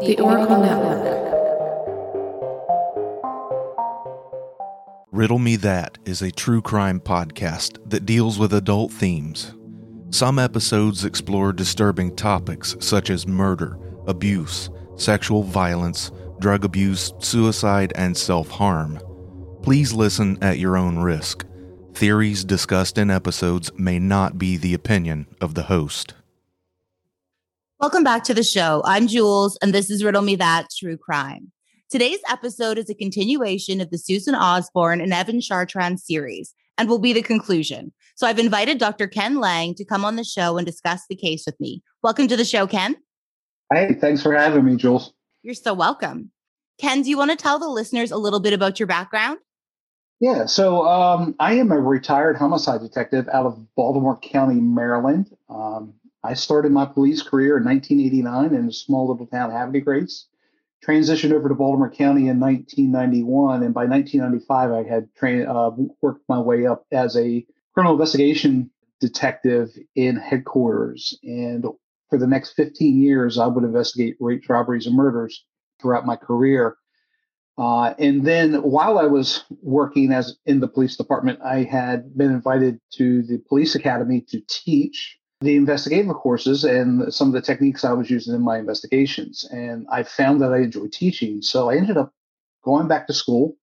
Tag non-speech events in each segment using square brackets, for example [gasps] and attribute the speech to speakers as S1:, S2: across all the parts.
S1: The Oracle Network.
S2: Riddle Me That is a true crime podcast that deals with adult themes. Some episodes explore disturbing topics such as murder, abuse, sexual violence, drug abuse, suicide, and self harm. Please listen at your own risk. Theories discussed in episodes may not be the opinion of the host.
S3: Welcome back to the show. I'm Jules, and this is Riddle Me That True Crime. Today's episode is a continuation of the Susan Osborne and Evan Chartrand series and will be the conclusion. So I've invited Dr. Ken Lang to come on the show and discuss the case with me. Welcome to the show, Ken.
S4: Hey, thanks for having me, Jules.
S3: You're so welcome. Ken, do you want to tell the listeners a little bit about your background?
S4: Yeah, so um, I am a retired homicide detective out of Baltimore County, Maryland. Um, I started my police career in 1989 in a small little town, Havre Grace. Transitioned over to Baltimore County in 1991, and by 1995, I had trained, uh, worked my way up as a criminal investigation detective in headquarters. And for the next 15 years, I would investigate rapes, robberies, and murders throughout my career. Uh, and then while I was working as in the police department, I had been invited to the police academy to teach the investigative courses and some of the techniques I was using in my investigations. And I found that I enjoyed teaching. So I ended up going back to school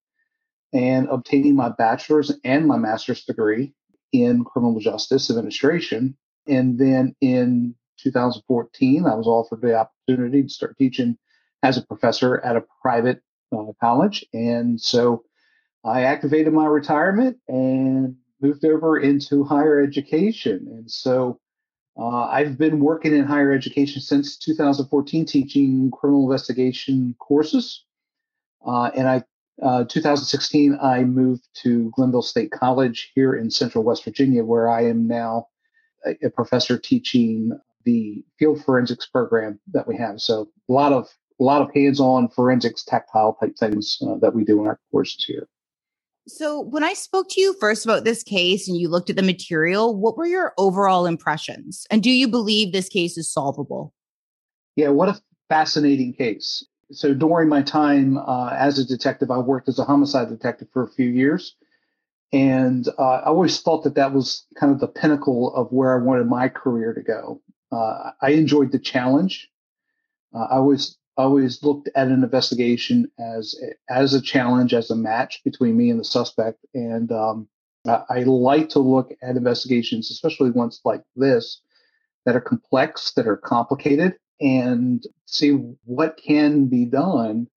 S4: and obtaining my bachelor's and my master's degree in criminal justice administration. And then in 2014, I was offered the opportunity to start teaching as a professor at a private uh, college. And so I activated my retirement and moved over into higher education. And so uh, I've been working in higher education since 2014, teaching criminal investigation courses. Uh, and I, uh, 2016, I moved to Glenville State College here in Central West Virginia, where I am now a, a professor teaching the field forensics program that we have. So a lot of a lot of hands-on forensics, tactile type things uh, that we do in our courses here.
S3: So, when I spoke to you first about this case and you looked at the material, what were your overall impressions? And do you believe this case is solvable?
S4: Yeah, what a fascinating case. So, during my time uh, as a detective, I worked as a homicide detective for a few years. And uh, I always thought that that was kind of the pinnacle of where I wanted my career to go. Uh, I enjoyed the challenge. Uh, I always always looked at an investigation as as a challenge, as a match between me and the suspect. And um, I, like to look at investigations, especially ones like this, that are complex, that are complicated, and see what can be done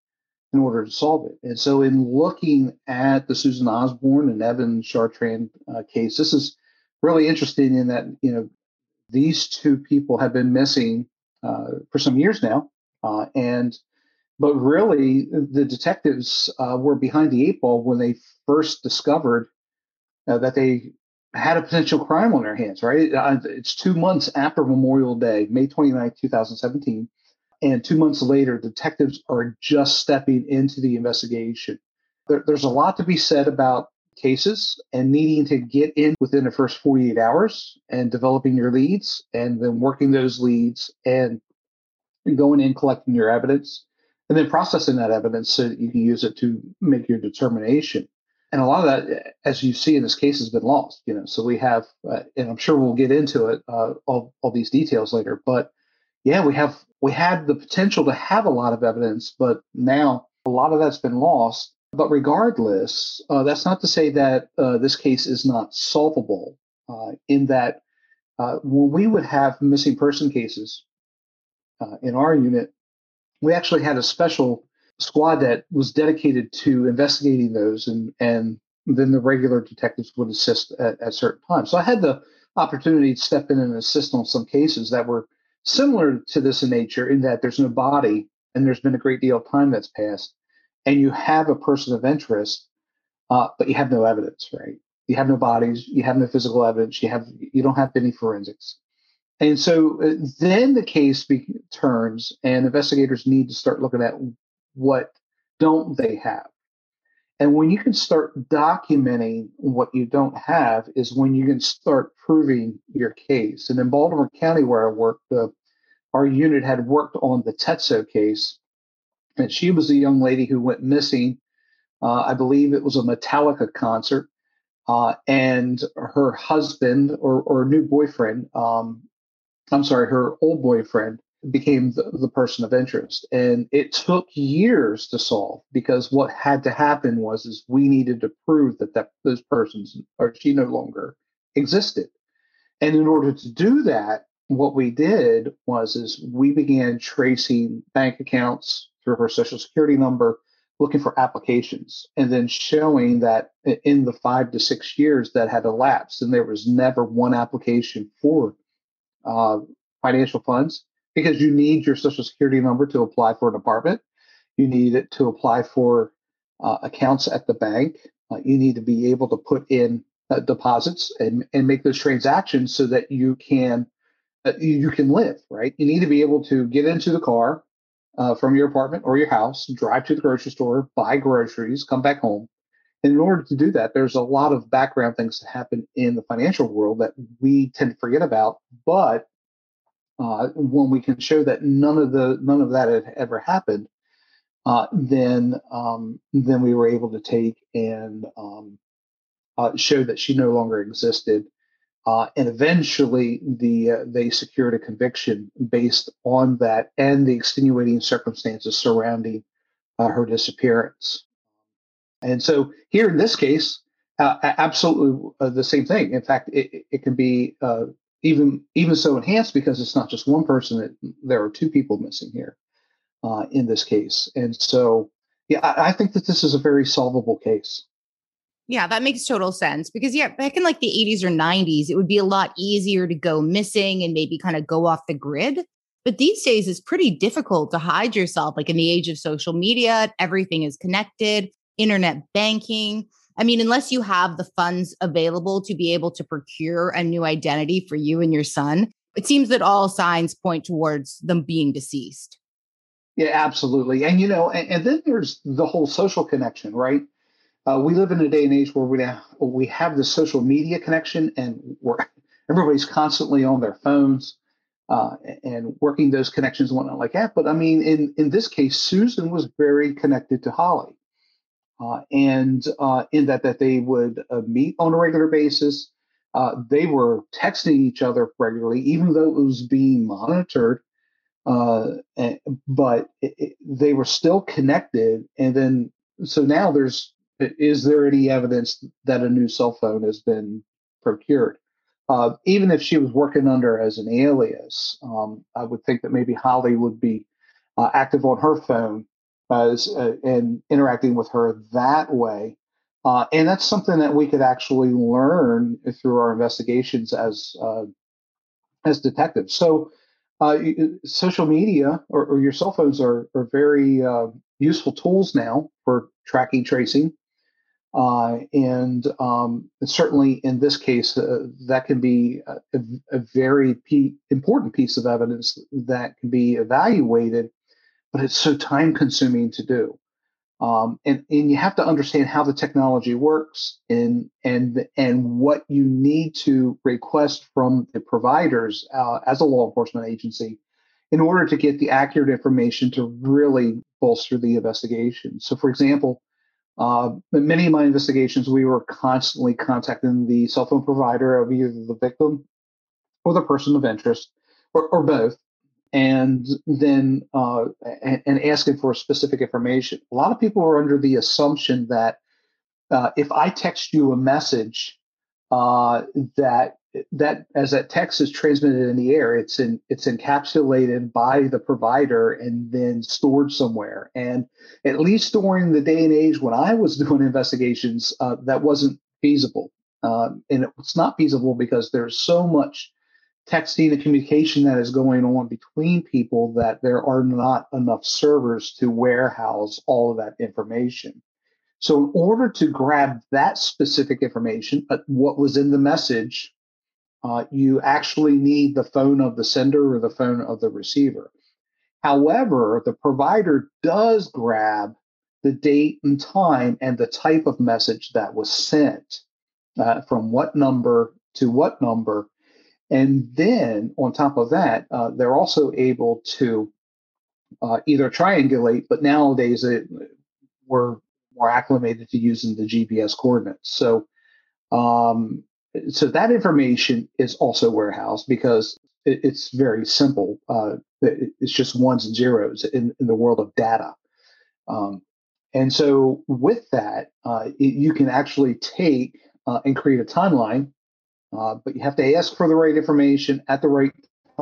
S4: in order to solve it. And so, in looking at the Susan Osborne and Evan Chartrand uh, case, this is really interesting in that you know these two people have been missing uh, for some years now, uh, and but really, the detectives uh, were behind the eight ball when they first discovered uh, that they had a potential crime on their hands. Right? Uh, it's two months after Memorial Day, May 29, 2017. And two months later, detectives are just stepping into the investigation. There, there's a lot to be said about cases and needing to get in within the first 48 hours and developing your leads and then working those leads and going in, collecting your evidence, and then processing that evidence so that you can use it to make your determination. And a lot of that, as you see in this case, has been lost. You know, so we have, uh, and I'm sure we'll get into it, uh, all all these details later. But yeah, we have we had the potential to have a lot of evidence, but now a lot of that's been lost. But regardless, uh, that's not to say that uh, this case is not solvable. Uh, in that, uh, when we would have missing person cases uh, in our unit, we actually had a special squad that was dedicated to investigating those, and and then the regular detectives would assist at, at certain times. So I had the opportunity to step in and assist on some cases that were similar to this in nature, in that there's no body and there's been a great deal of time that's passed, and you have a person of interest, uh, but you have no evidence, right? You have no bodies, you have no physical evidence, you have you don't have any forensics. And so uh, then the case turns, and investigators need to start looking at what don't they have. And when you can start documenting what you don't have is when you can start proving your case. And in Baltimore County, where I worked, uh, our unit had worked on the Tetso case, and she was a young lady who went missing. Uh, I believe it was a Metallica concert, uh, and her husband or, or new boyfriend um, I'm sorry, her old boyfriend became the, the, person of interest. And it took years to solve because what had to happen was is we needed to prove that, that those persons or she no longer existed. And in order to do that, what we did was is we began tracing bank accounts through her social security number, looking for applications, and then showing that in the five to six years that had elapsed, and there was never one application for uh, financial funds because you need your social security number to apply for an apartment. You need it to apply for uh, accounts at the bank. Uh, you need to be able to put in uh, deposits and, and make those transactions so that you can uh, you can live right. You need to be able to get into the car uh, from your apartment or your house, drive to the grocery store, buy groceries, come back home. In order to do that, there's a lot of background things that happen in the financial world that we tend to forget about. But uh, when we can show that none of the none of that had ever happened, uh, then um, then we were able to take and um, uh, show that she no longer existed, uh, and eventually the uh, they secured a conviction based on that and the extenuating circumstances surrounding uh, her disappearance. And so here in this case, uh, absolutely uh, the same thing. In fact, it, it can be uh, even even so enhanced because it's not just one person that there are two people missing here uh, in this case. And so yeah I, I, think that this is a very solvable case.
S3: Yeah that makes total sense because yeah back in like the 80s or 90s it would be a lot easier to go missing and maybe kind of go off the grid. But these days it's pretty difficult to hide yourself like in the age of social media everything is connected internet banking I mean, unless you have the funds available to be able to procure a new identity for you and your son, it seems that all signs point towards them being deceased.
S4: Yeah, absolutely. And, you know, and, and then there's the whole social connection, right? Uh, we live in a day and age where we have, we have the social media connection and we're, [laughs] everybody's constantly on their phones uh, and working those connections and whatnot like that. But I mean, in, in this case, Susan was very connected to Holly uh, and uh, in that that they would uh, meet on a regular basis. Uh, they were texting each other regularly, even though it was being monitored. Uh, but it, it, they were still connected. And then, so now there's is there any evidence that a new cell phone has been procured? Uh, even if she was working under as an alias, um, I would think that maybe Holly would be active on her phone as uh, and interacting with her that way. Uh, and that's something that we could actually learn through our investigations as uh, as detectives. So, uh, social media or, or, your cell phones are are very uh, useful tools now for tracking, tracing, uh, and um, certainly in this case, that can be a, a very p- important piece of evidence that can be evaluated but it's so time consuming to do. Um, and, and you have to understand how the technology works and and and what you need to request from the providers uh, as a law enforcement agency in order to get the accurate information to really bolster the investigation. So, for example, uh, in many of my investigations, we were constantly contacting the cell phone provider of either the victim or the person of interest, or, or both, and then uh, and, and, asking for specific information. A lot of people are under the assumption that uh, if I text you a message, uh, that that as that text is transmitted in the air, it's in it's encapsulated by the provider and then stored somewhere. And at least during the day and age when I was [laughs] doing investigations, uh, that wasn't feasible. Uh, and it's not feasible because there's so much texting and communication that is going on between people that there are not enough servers to warehouse all of that information. So, in order to grab that specific information, but what was in the message, uh, you actually need the phone of the sender or the phone of the receiver. However, the provider does grab the date and time and the type of message that was sent uh, from what number to what number and then on top of that, uh, they're also able to uh, either triangulate, but nowadays it, we're more acclimated to using the GPS coordinates. So, um, so that information is also warehoused because it, it's very simple. Uh, it, it's just ones and zeros in, in the world of data. Um, and so with that, uh, you can actually take uh, and create a timeline uh, but you have to ask for the right information at the right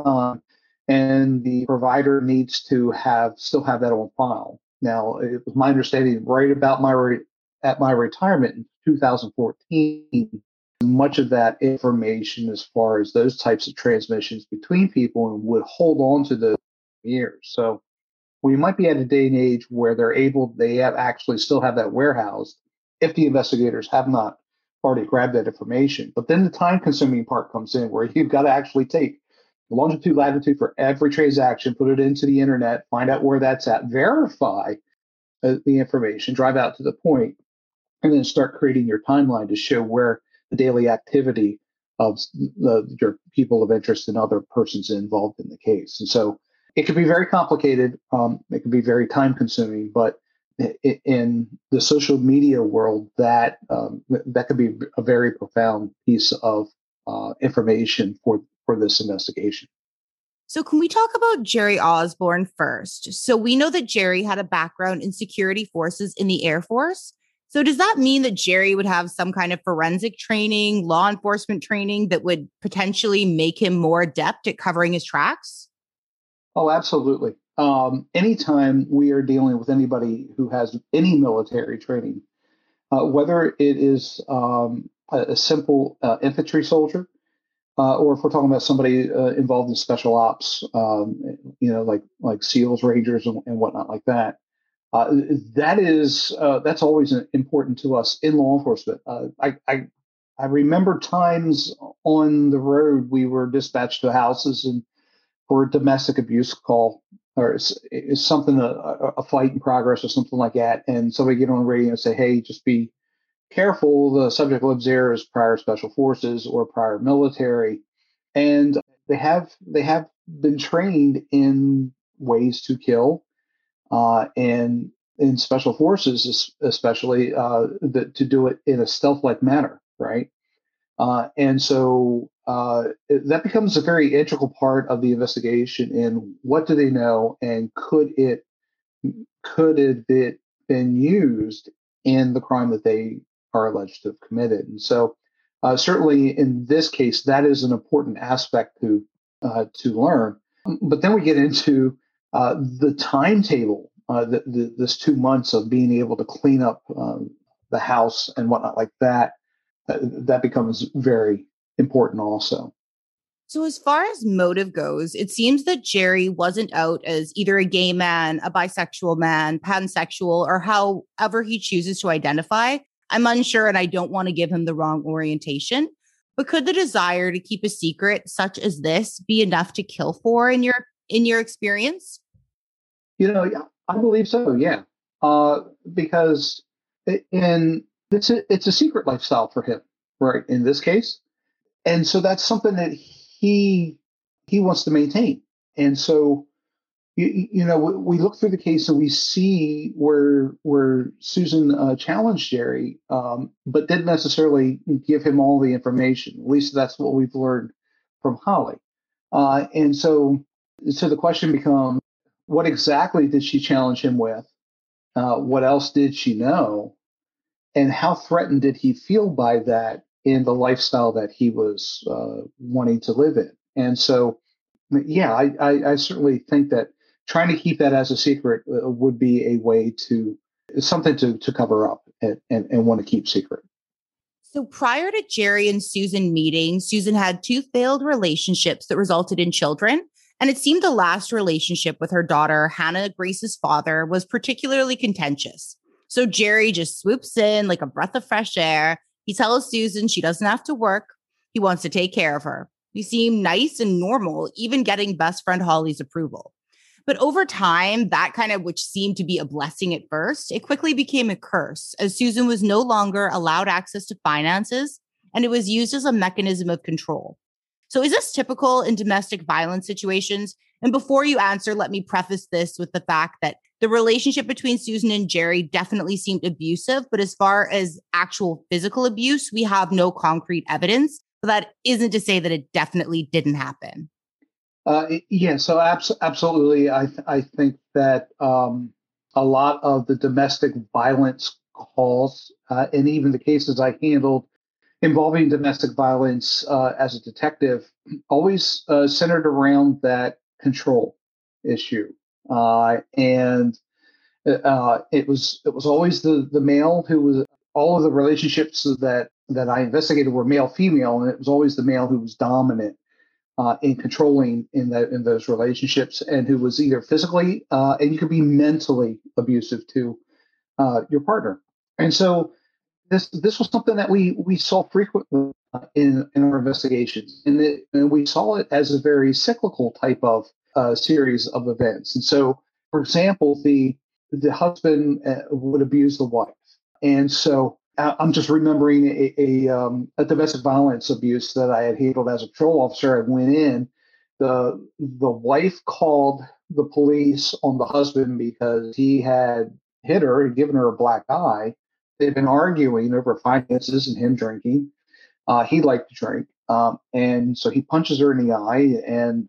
S4: time, and the provider needs to have still have that on file. Now, it was my understanding right about my re- at my retirement in 2014. Much of that information, as far as those types of transmissions between people, would hold on to the years. So we might be at a day and age where they're able, they have actually still have that warehoused if the investigators have not already grabbed that information. But then the time consuming part comes in where you've got to actually take the longitude, latitude for every transaction, put it into the internet, find out where that's at, verify uh, the information, drive out to the point, and then start creating your timeline to show where the daily activity of the, your people of interest and other persons involved in the case. And so it can be very complicated. Um, it can be very time consuming, but in the social media world that um, that could be a very profound piece of uh, information for for this investigation.
S3: So, can we talk about Jerry Osborne first? So, we know that Jerry had a background in security forces in the Air Force. So, does that mean that Jerry would have some kind of forensic training, law enforcement training that would potentially make him more adept at covering his tracks?
S4: Oh, absolutely um, anytime we are dealing with anybody who has any military training, uh, whether it is um, a, a, simple uh, infantry soldier, uh, or if we're talking about somebody uh, involved in special ops, um, you know, like like SEALs, Rangers, and, and whatnot like that. Uh, that is uh, that's always important to us in law enforcement. I, I I remember times on the road we were dispatched to houses and for a domestic abuse call or is, is something a, a, fight in progress or something like that, and somebody get on the radio and say, "Hey, just be careful. The subject lives there is prior special forces or prior military," and they have they have been trained in ways to kill, uh, and in special forces especially uh, the, to do it in a stealth-like manner, right? Uh, and so uh, that becomes a very integral part of the investigation in what do they know and could it could it have been used in the crime that they are alleged to have committed? And so uh, certainly in this case that is an important aspect to uh, to learn. But then we get into uh, the timetable uh, the, the, this two months of being able to clean up um, the house and whatnot like that that becomes very important also.
S3: So, as far as motive goes, it seems that Jerry wasn't out as either a gay man, a bisexual man, pansexual, or however he chooses to identify. I'm unsure and I don't want to give him the wrong orientation. But could the desire to keep a secret such as this be enough to kill for in your in your experience?
S4: You know, I believe so. Yeah, uh, because in it's a, it's a secret lifestyle for him, right? In this case, and so that's something that he he wants to maintain. And so, you, you know, we look through the case and we see where where Susan uh, challenged Jerry, um, but didn't necessarily give him all the information. At least that's what we've learned from Holly. Uh, and so So the question becomes what exactly did she challenge him with? Uh, what else did she know? And how threatened did he feel by that in the lifestyle that he was uh, wanting to live in? And so, yeah, I, I, I, certainly think that trying to keep that as a secret uh, would be a way to something to, to cover up and, and, and want to keep secret.
S3: So prior to Jerry and Susan meeting, Susan had two failed relationships that resulted in children. And it seemed the last relationship with her daughter, Hannah Grace's father, was particularly contentious. So Jerry just swoops in like a breath of fresh air. He tells Susan she doesn't have to work. He wants to take care of her. He seemed nice and normal, even getting best friend Holly's approval. But over time, that kind of, which seemed to be a blessing at first, it quickly became a curse as Susan was no longer allowed access to finances and it was used as a mechanism of control. So, is this typical in domestic violence situations? And before you answer, let me preface this with the fact that the relationship between Susan and Jerry definitely seemed abusive. But as far as actual physical abuse, we have no concrete evidence. But that isn't to say that it definitely didn't happen.
S4: Uh, yeah, so abs- absolutely. I, th- I think that um, a lot of the domestic violence calls, uh, and even the cases I handled involving domestic violence uh, as a detective, always uh, centered around that control issue. Uh, and uh, it was it was always the the male who was all of the relationships that that I investigated were male female, and it was always the male who was dominant uh, in controlling in that in those relationships, and who was either physically uh, and you could be mentally abusive to uh, your partner. And so this this was something that we we saw frequently uh, in in our investigations, and, it, and we saw it as a very cyclical type of uh, series of events. And so, for example, the the husband uh, would abuse the wife, and so I'm just remembering a, a, um, a, domestic violence abuse that I had handled as a patrol officer. I went in. the The wife called the police on the husband because he had hit her and given her a black eye. They've been arguing over finances and him drinking. Uh, he liked to drink, um, and so he punches her in the eye, and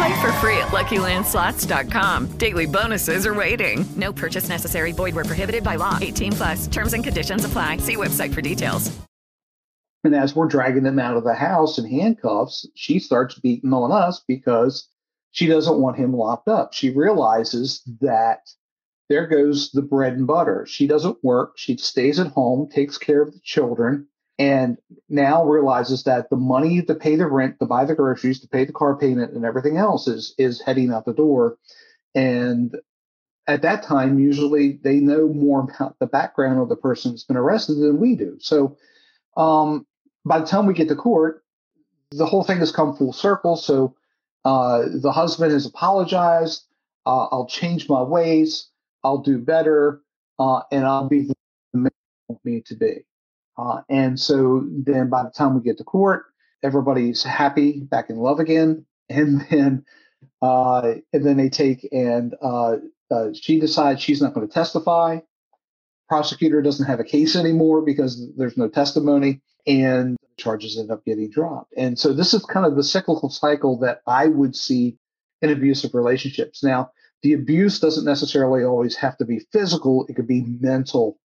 S5: Play for free at LuckyLandSlots.com. Daily bonuses are waiting. No purchase necessary. Void were prohibited by law. 18 plus. Terms and conditions apply. See website for details.
S4: And as we're dragging them out of the house in handcuffs, she starts beating on us because she doesn't want him locked up. She realizes that there goes the bread and butter. She doesn't work. She stays at home, takes care of the children, and now realizes that the money to pay the rent, to buy the groceries, to pay the car payment, and everything else is is heading out the door. And at that time, usually they know more about the background of the person that's been arrested than we do. So um, by the time we get to court, the whole thing has come full circle. So uh, the husband has apologized. Uh, I'll change my ways. I'll do better, uh, and I'll be the man I want me to be. Uh, and so then by the time we get to court, everybody's happy, back in love again. [laughs] And then, uh, and then they take and uh, uh she decides she's not going to testify. Prosecutor doesn't have a case anymore because there's no testimony, and charges end up getting dropped. And so this is kind of the cyclical cycle that I would see in abusive relationships. Now, the abuse doesn't necessarily always have to be physical; it could be mental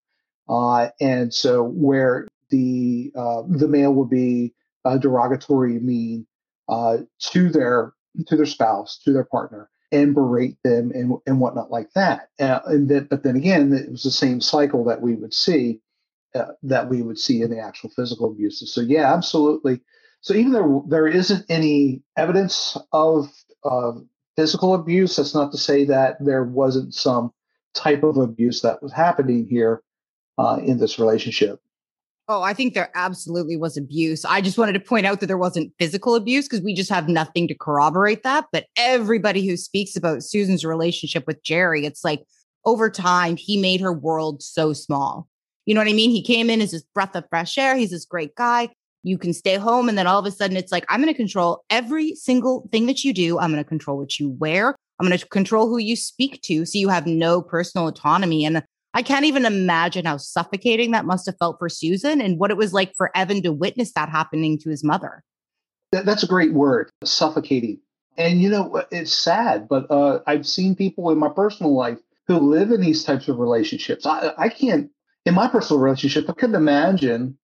S4: uh, and so where the uh, the male would be uh, derogatory, mean uh, to their to their spouse, to their partner, and berate them and and whatnot like that. Uh, and then, but then again, it was the same cycle that we would see uh, that we would see in the actual physical abuses. So yeah, absolutely. So even though there isn't any evidence of uh, physical abuse, that's not to say that there wasn't some type of abuse that was happening here uh, in this relationship.
S3: Oh, I think there absolutely was abuse. I just wanted to point out that there wasn't physical abuse because we just have nothing to corroborate that. But everybody who speaks about Susan's relationship with Jerry, it's like over time, he made her world so small. You know what I mean? He came in as this breath of fresh air. He's this great guy. You can stay home. And then all of a sudden, it's like, I'm going to control every single thing that you do. I'm going to control what you wear. I'm going to control who you speak to. So you have no personal autonomy. And I can't even imagine how suffocating that must have felt for Susan and what it was like for Evan to witness that happening to his mother.
S4: That's a great word, suffocating. And you know, it's sad, but uh, I've seen people in my personal life who live in these types of relationships. I, I can't, in my personal relationship, I couldn't imagine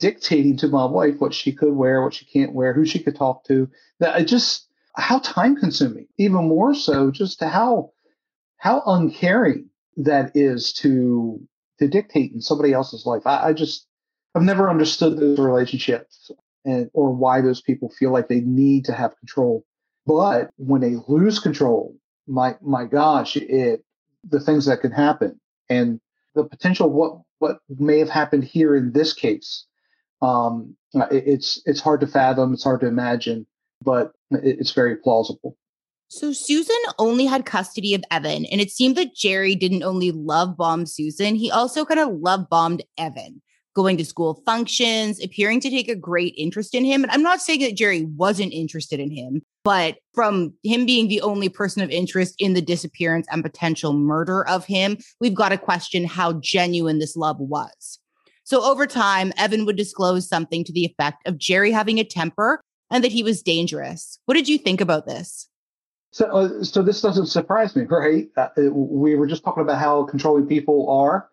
S4: dictating to my wife what she could wear, what she can't wear, who she could talk to. That just how time consuming. Even more so, just how how uncaring that is to to dictate in somebody else's life. I, I just I've never understood those relationships and or why those people feel like they need to have control. But when they lose control, my my gosh, it the things that can happen and the potential what what may have happened here in this case. Um, it, it's it's hard to fathom, it's hard to imagine, but it, it's very plausible.
S3: So Susan only had custody of Evan, and it seemed that Jerry didn't only love bomb Susan, he also kind of love bombed Evan, going to school functions, appearing to take a great interest in him. And I'm not saying that Jerry wasn't interested in him, but from him being the only person of interest in the disappearance and potential murder of him, we've got to question how genuine this love was. So over time, Evan would disclose something to the effect of Jerry having a temper and that he was dangerous. What did you think about this?
S4: So, uh, so this doesn't surprise me, [laughs] right? Uh, we were just talking about how controlling people are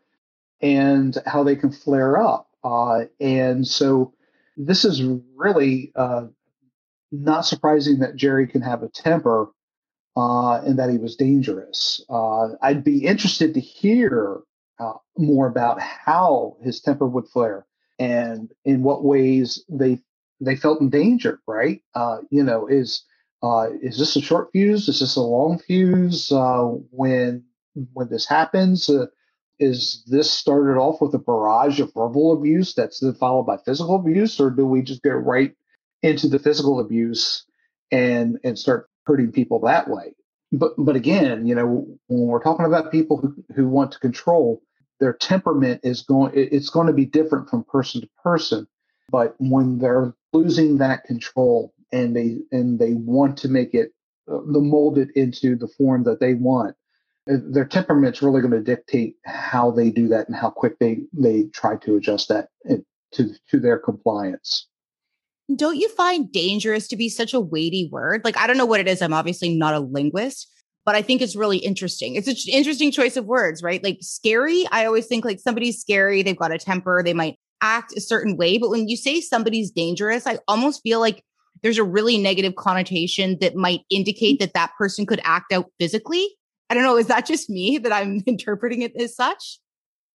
S4: and how they can flare up. Uh, and so this is really uh, not surprising that Jerry can have a temper uh, and that he was dangerous. Uh, I'd be interested to hear more about how his temper would flare and in what ways they they felt in danger. Right? you know, is uh, is this a short fuse? Is this a long fuse? Uh, when when this happens, uh, is this started off with a barrage of verbal abuse that's then followed by physical abuse, or do we just get right into the physical abuse and and start hurting people that way? But but again, you know, when we're talking about people who, who want to control, their temperament is going it's going to be different from person to person. But when they're losing that control and they and they want to make it uh, the mold it into the form that they want. Uh, their temperament's really going to dictate how they do that and how quick they they try to adjust that to to their compliance.
S3: Don't you find dangerous to be such a weighty word? Like i don't know what it is i'm obviously not a linguist but i think it's really interesting. It's an interesting choice of words right? Like scary i always think like somebody's scary they've got a temper they might act a certain way but when you say somebody's dangerous i almost feel like there's a really negative connotation that might indicate that that person could act out physically. I don't know. Is that just me that I'm [laughs] interpreting it as such?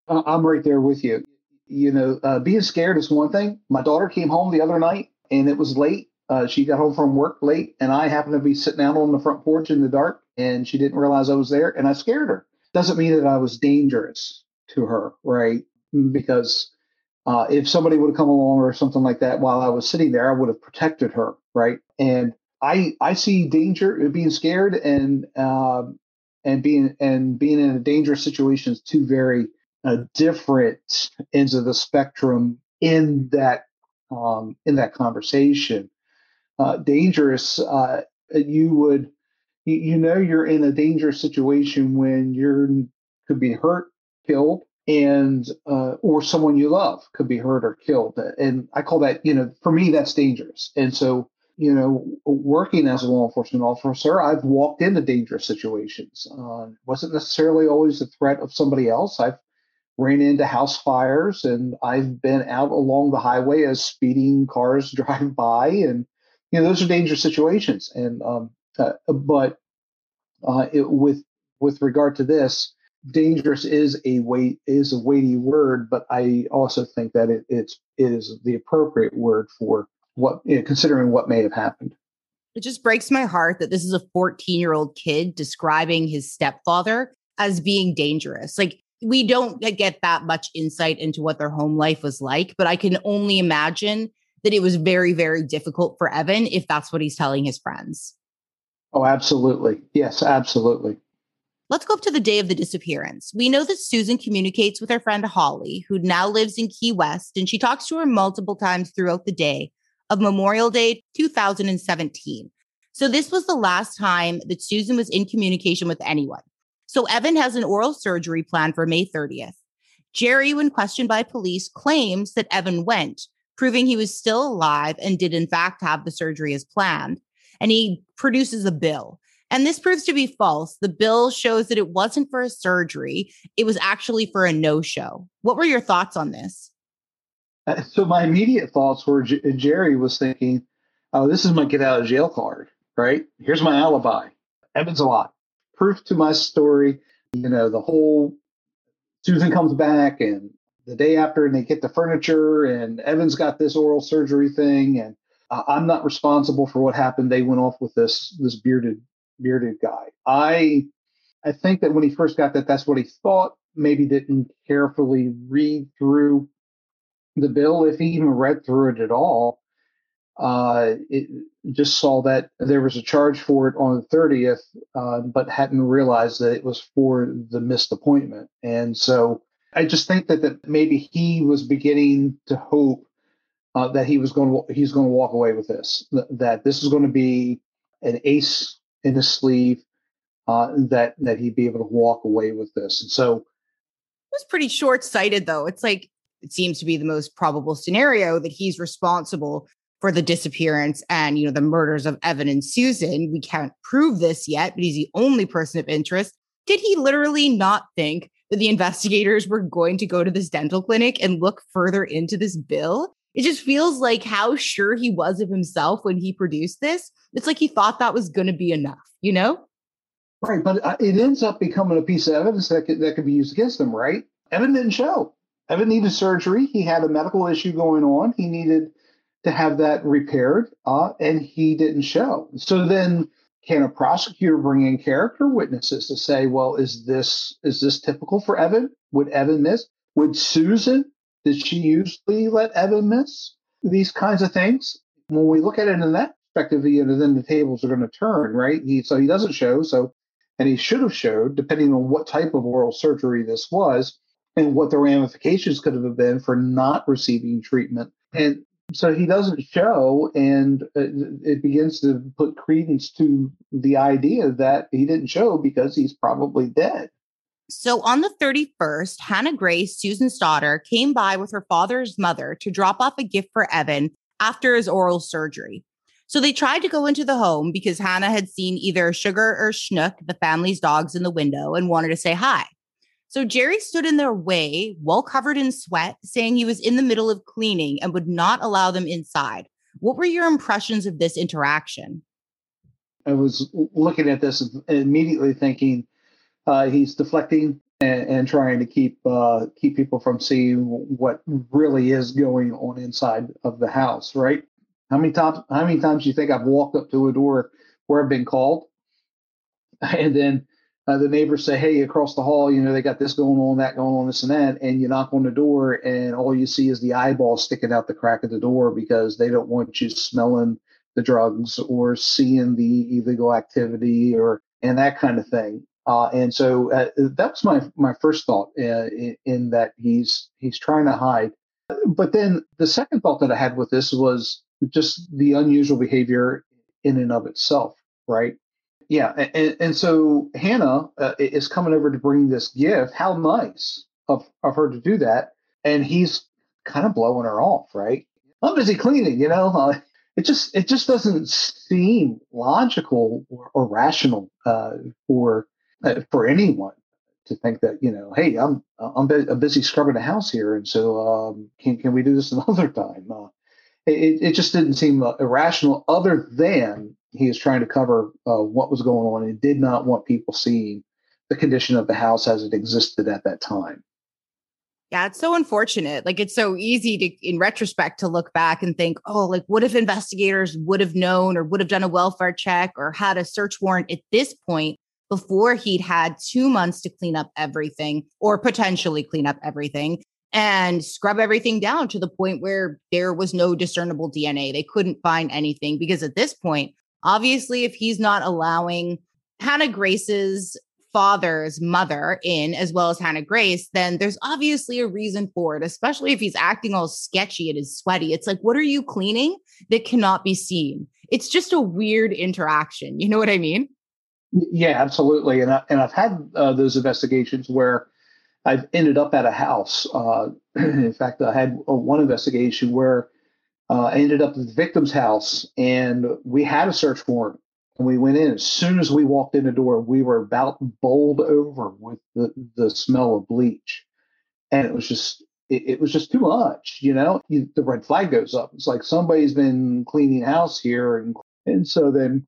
S4: I'm right there with you. You know, uh, being scared is one thing. My daughter came home the other night and it was late. Uh, she got home from work late, and I happened to be sitting out on the front porch in the dark, and she didn't realize I was there, and I scared her. Doesn't mean that I was dangerous to her, right? Because uh, if somebody would have come along or something like that while I was sitting there, I would have protected her, right? And I I see danger, uh, being scared, and um, and being and being in a dangerous situation is two very uh, different ends of the spectrum in that um, in that conversation. Uh, dangerous, uh, you would you, you know you're in a dangerous situation when you're could be hurt, killed, and uh, or someone you love could be hurt or killed. And i call that you know for me that's dangerous. And so you know working as a law enforcement officer i've walked into dangerous situations. Uh, wasn't necessarily always the threat of somebody else. I've ran into house fires and i've been out along the highway as speeding cars [laughs] drive by. And you know those are dangerous situations. And um, uh, but uh, it, with with regard to this dangerous is a weight is a weighty word, but I also think that it, it's it is the appropriate word for what you know, considering what may have happened.
S3: It just breaks my heart that this is a 14 year old kid describing his stepfather as being dangerous. Like we don't get that much insight into what their home life was like, but I can only imagine that it was very, very difficult for Evan if that's what he's telling his friends.
S4: Oh, absolutely. Yes, absolutely.
S3: Let's go up to the day of the disappearance. We know that Susan communicates with her friend Holly, who now lives in Key West, and she talks to her multiple times throughout the day of Memorial Day 2017. So, this was the last time that Susan was in communication with anyone. So, Evan has an oral surgery planned for May 30th. Jerry, when questioned by police, claims that Evan went, proving he was still alive and did, in fact, have the surgery as planned. And he produces a bill. And this proves to be false. The bill shows that it wasn't for a surgery, it was actually for a no show. What were your thoughts on this?
S4: Uh, so, my immediate thoughts were J- Jerry was thinking, oh, this is my get out of jail card, right? Here's my alibi. Evan's alive. Proof to my story. You know, the whole Susan comes back and the day after and they get the furniture and Evan's got this oral surgery thing and uh, I'm not responsible for what happened. They went off with this this bearded bearded guy. I I think that when he first got that, that's what he thought. Maybe didn't carefully read through the bill, if he even read through it at all. Uh, it just saw that there was a charge for it on the 30th, uh, but hadn't realized that it was for the missed appointment. And so I just think that, that maybe he was beginning to hope uh, that he was going to he's going to walk away with this. That this is going to be an ace in his sleeve. Uh, that that he'd be able to walk away with this. And so
S3: it was pretty short sighted, though. It's like it seems to be the most probable scenario that he's responsible for the disappearance and you know the murders of Evan and Susan. We can't prove this yet, but he's the only person of interest. Did he literally not think that the investigators were going to go to this dental clinic and look further into this bill? It just feels like how sure he was of himself when he produced this. It's like he thought that was going to be enough, you know?
S4: Right, but uh, it ends up becoming a piece of evidence that could, that could be used against him, right? Evan didn't show. Evan needed surgery. He had a medical issue going on. He needed to have that repaired, uh, and he didn't show. So then, can a prosecutor bring in character witnesses to say, "Well, is this is this typical for Evan? Would Evan miss? Would Susan did she usually let Evan miss these kinds of things? When we look at it in that perspective, you know, then the tables are going to turn, right? He, so he doesn't show. So, and he should have showed, depending on what type of oral surgery this was and what the ramifications could have been for not receiving treatment. And so he doesn't show, and uh, it begins to put credence to the idea that he didn't show because he's probably dead.
S3: So on the 31st, Hannah Grace, Susan's daughter, came by with her father's mother to drop off a gift for Evan after his oral surgery. So they tried to go into the home because Hannah had seen either Sugar or Schnook, the family's dogs, in the window and wanted to say hi. So Jerry stood in their way, well covered in sweat, saying he was in the middle of cleaning and would not allow them inside. What were your impressions of this interaction?
S4: I was looking at this and immediately thinking, uh, he's deflecting and, and, trying to keep uh, keep people from seeing what really is going on inside of the house. Right? How many times? How many times do you think I've walked up to a door where I've been called, [laughs] and then uh, the neighbors say, "Hey, across the hall, you know they got this going on, that going on, this and that," and you knock on the door, and all you see is the eyeball sticking out the crack of the door because they don't want you smelling the drugs or seeing the illegal activity or and that kind of thing. Uh, and so uh, was my my first thought uh, in, in, that he's he's trying to hide. But then the second thought that I had with this was just the unusual behavior in and of itself, right? Yeah, and, and so Hannah uh, is coming over to bring this gift. How nice of of her to do that, and he's kind of blowing her off, right? I'm busy cleaning, you know. it just it just doesn't seem logical or, or rational uh, for uh, for anyone to think that you know, hey, I'm I'm, busy scrubbing the house here, and so um, can can we do this [laughs] another time? Uh, it it just didn't seem uh, irrational. Other than he is trying to cover uh, what was going on and did not want people seeing the condition of the house as it existed at that time.
S3: Yeah, it's so unfortunate. Like it's so easy to in retrospect to look back and think, "Oh, like what if investigators would have known or would have done a welfare check or had a search warrant at this point before he'd had 2 months to clean up everything or potentially clean up everything and scrub everything down to the point where there was no discernible DNA. They couldn't find anything because at this point, obviously if he's not allowing Hannah Grace's father's mother in as well as Hannah Grace, then there's obviously a reason for it, especially if he's acting all sketchy and is sweaty. It's like, what are you cleaning that cannot be seen? It's just a weird interaction. You know what I mean?
S4: Yeah, absolutely. And, I, and I've had uh, those investigations where I've ended up at a house. Uh, [clears throat] in fact, I had one investigation where uh, I ended up at the victim's house and we had a search warrant and we went in. As soon as we walked in the door, we were about bowled over with the, the smell of bleach. And it was just, it, it was just too much, you know? You, the red flag goes up. It's like somebody's been cleaning house here. And, and so then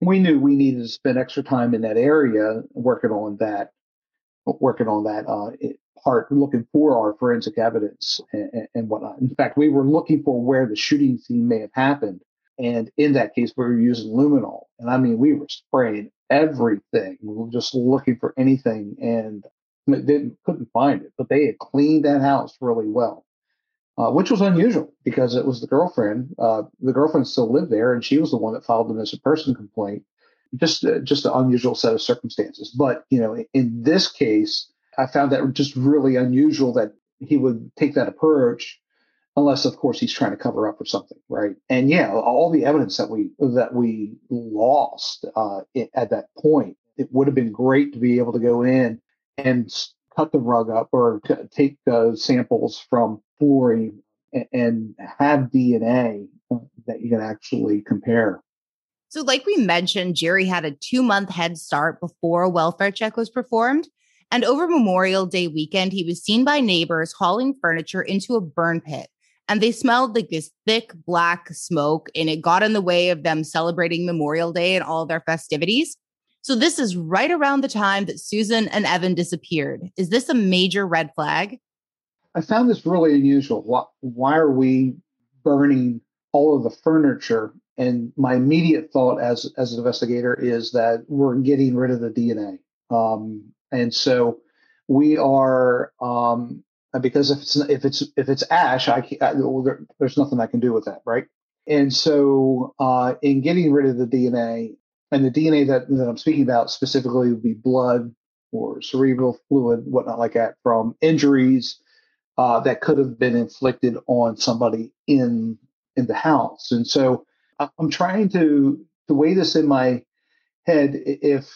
S4: we knew we needed to spend extra time in that area working on that, working on that uh, part, looking for our forensic evidence and, and whatnot. In fact, we were looking for where the shooting scene may have happened and in that case, we were using luminol. And I mean, we were spraying everything. We were just looking for anything and didn't couldn't find it. But they had cleaned that house really well, uh, which was unusual because it was the girlfriend. Uh, the girlfriend still lived there, and she was the one that filed the missing person complaint. Just uh, just an unusual set of circumstances. But you know, in this case, I found that just really unusual that he would take that approach unless of course he's trying to cover up for something right and yeah all the evidence that we that we lost uh, at that point it would have been great to be able to go in and cut the rug up or t- take uh, samples from flooring and, and have dna that you can actually compare
S3: so like we mentioned jerry had a two month head start before a welfare check was performed and over Memorial Day weekend, he was seen by neighbors hauling furniture into a burn pit and they smelled like this thick black smoke and it got in the way of them celebrating Memorial Day and all their festivities. So this is right around the time that Susan and Evan disappeared. Is this a major red flag?
S4: I found this really unusual. Why, why are we burning all of the furniture? And my immediate thought as as an investigator is that we're getting rid of the DNA. Um, and so we are um, because if it's if it's if it's ash, I, I well, there, there's nothing I can do with that, right? And so, uh, in getting rid of the DNA, and the DNA that, that I'm speaking about specifically would be blood or cerebral fluid, whatnot like that, from injuries uh, that could have been inflicted on somebody in in the house. And so, I'm trying to to weigh this in my head. If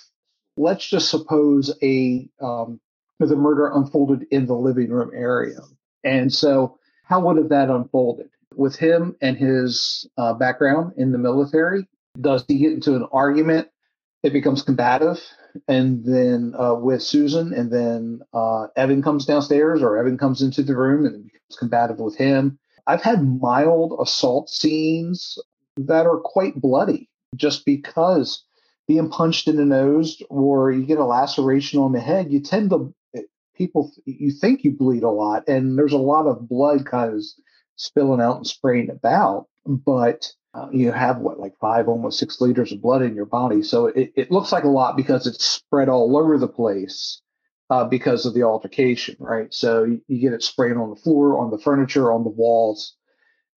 S4: let's just suppose a um, the murder unfolded in the living room area. And so, how would have that unfolded? With him and his uh, background in the military, does he get into an argument? It becomes combative. And then uh, with Susan, and then uh, Evan comes downstairs, or Evan comes into the room and becomes combative with him. I've had mild assault scenes that are quite bloody just because being punched in the nose or you get a laceration on the head, you tend to people you think you bleed a lot and there's a lot of blood kind of spilling out and spraying about but uh, you have what like five almost six liters of blood in your body. So it, it looks like a lot because it's spread all over the place uh, because of the altercation right? So you, you, get it spraying on the floor on the furniture on the walls.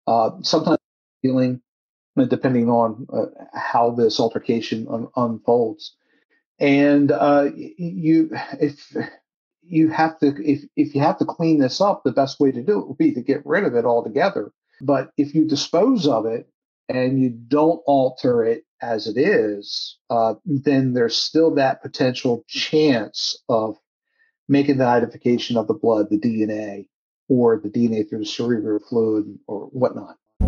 S4: Uh, sometimes healing depending on uh, how this altercation un- unfolds. And uh, you if you have to if if you have to clean this up the best way to do it would be to get rid of it altogether. But if you dispose of it and you don't alter it as it is uh, then there's still that potential chance of making the identification of the blood the dna or the dna through the cerebral fluid or whatnot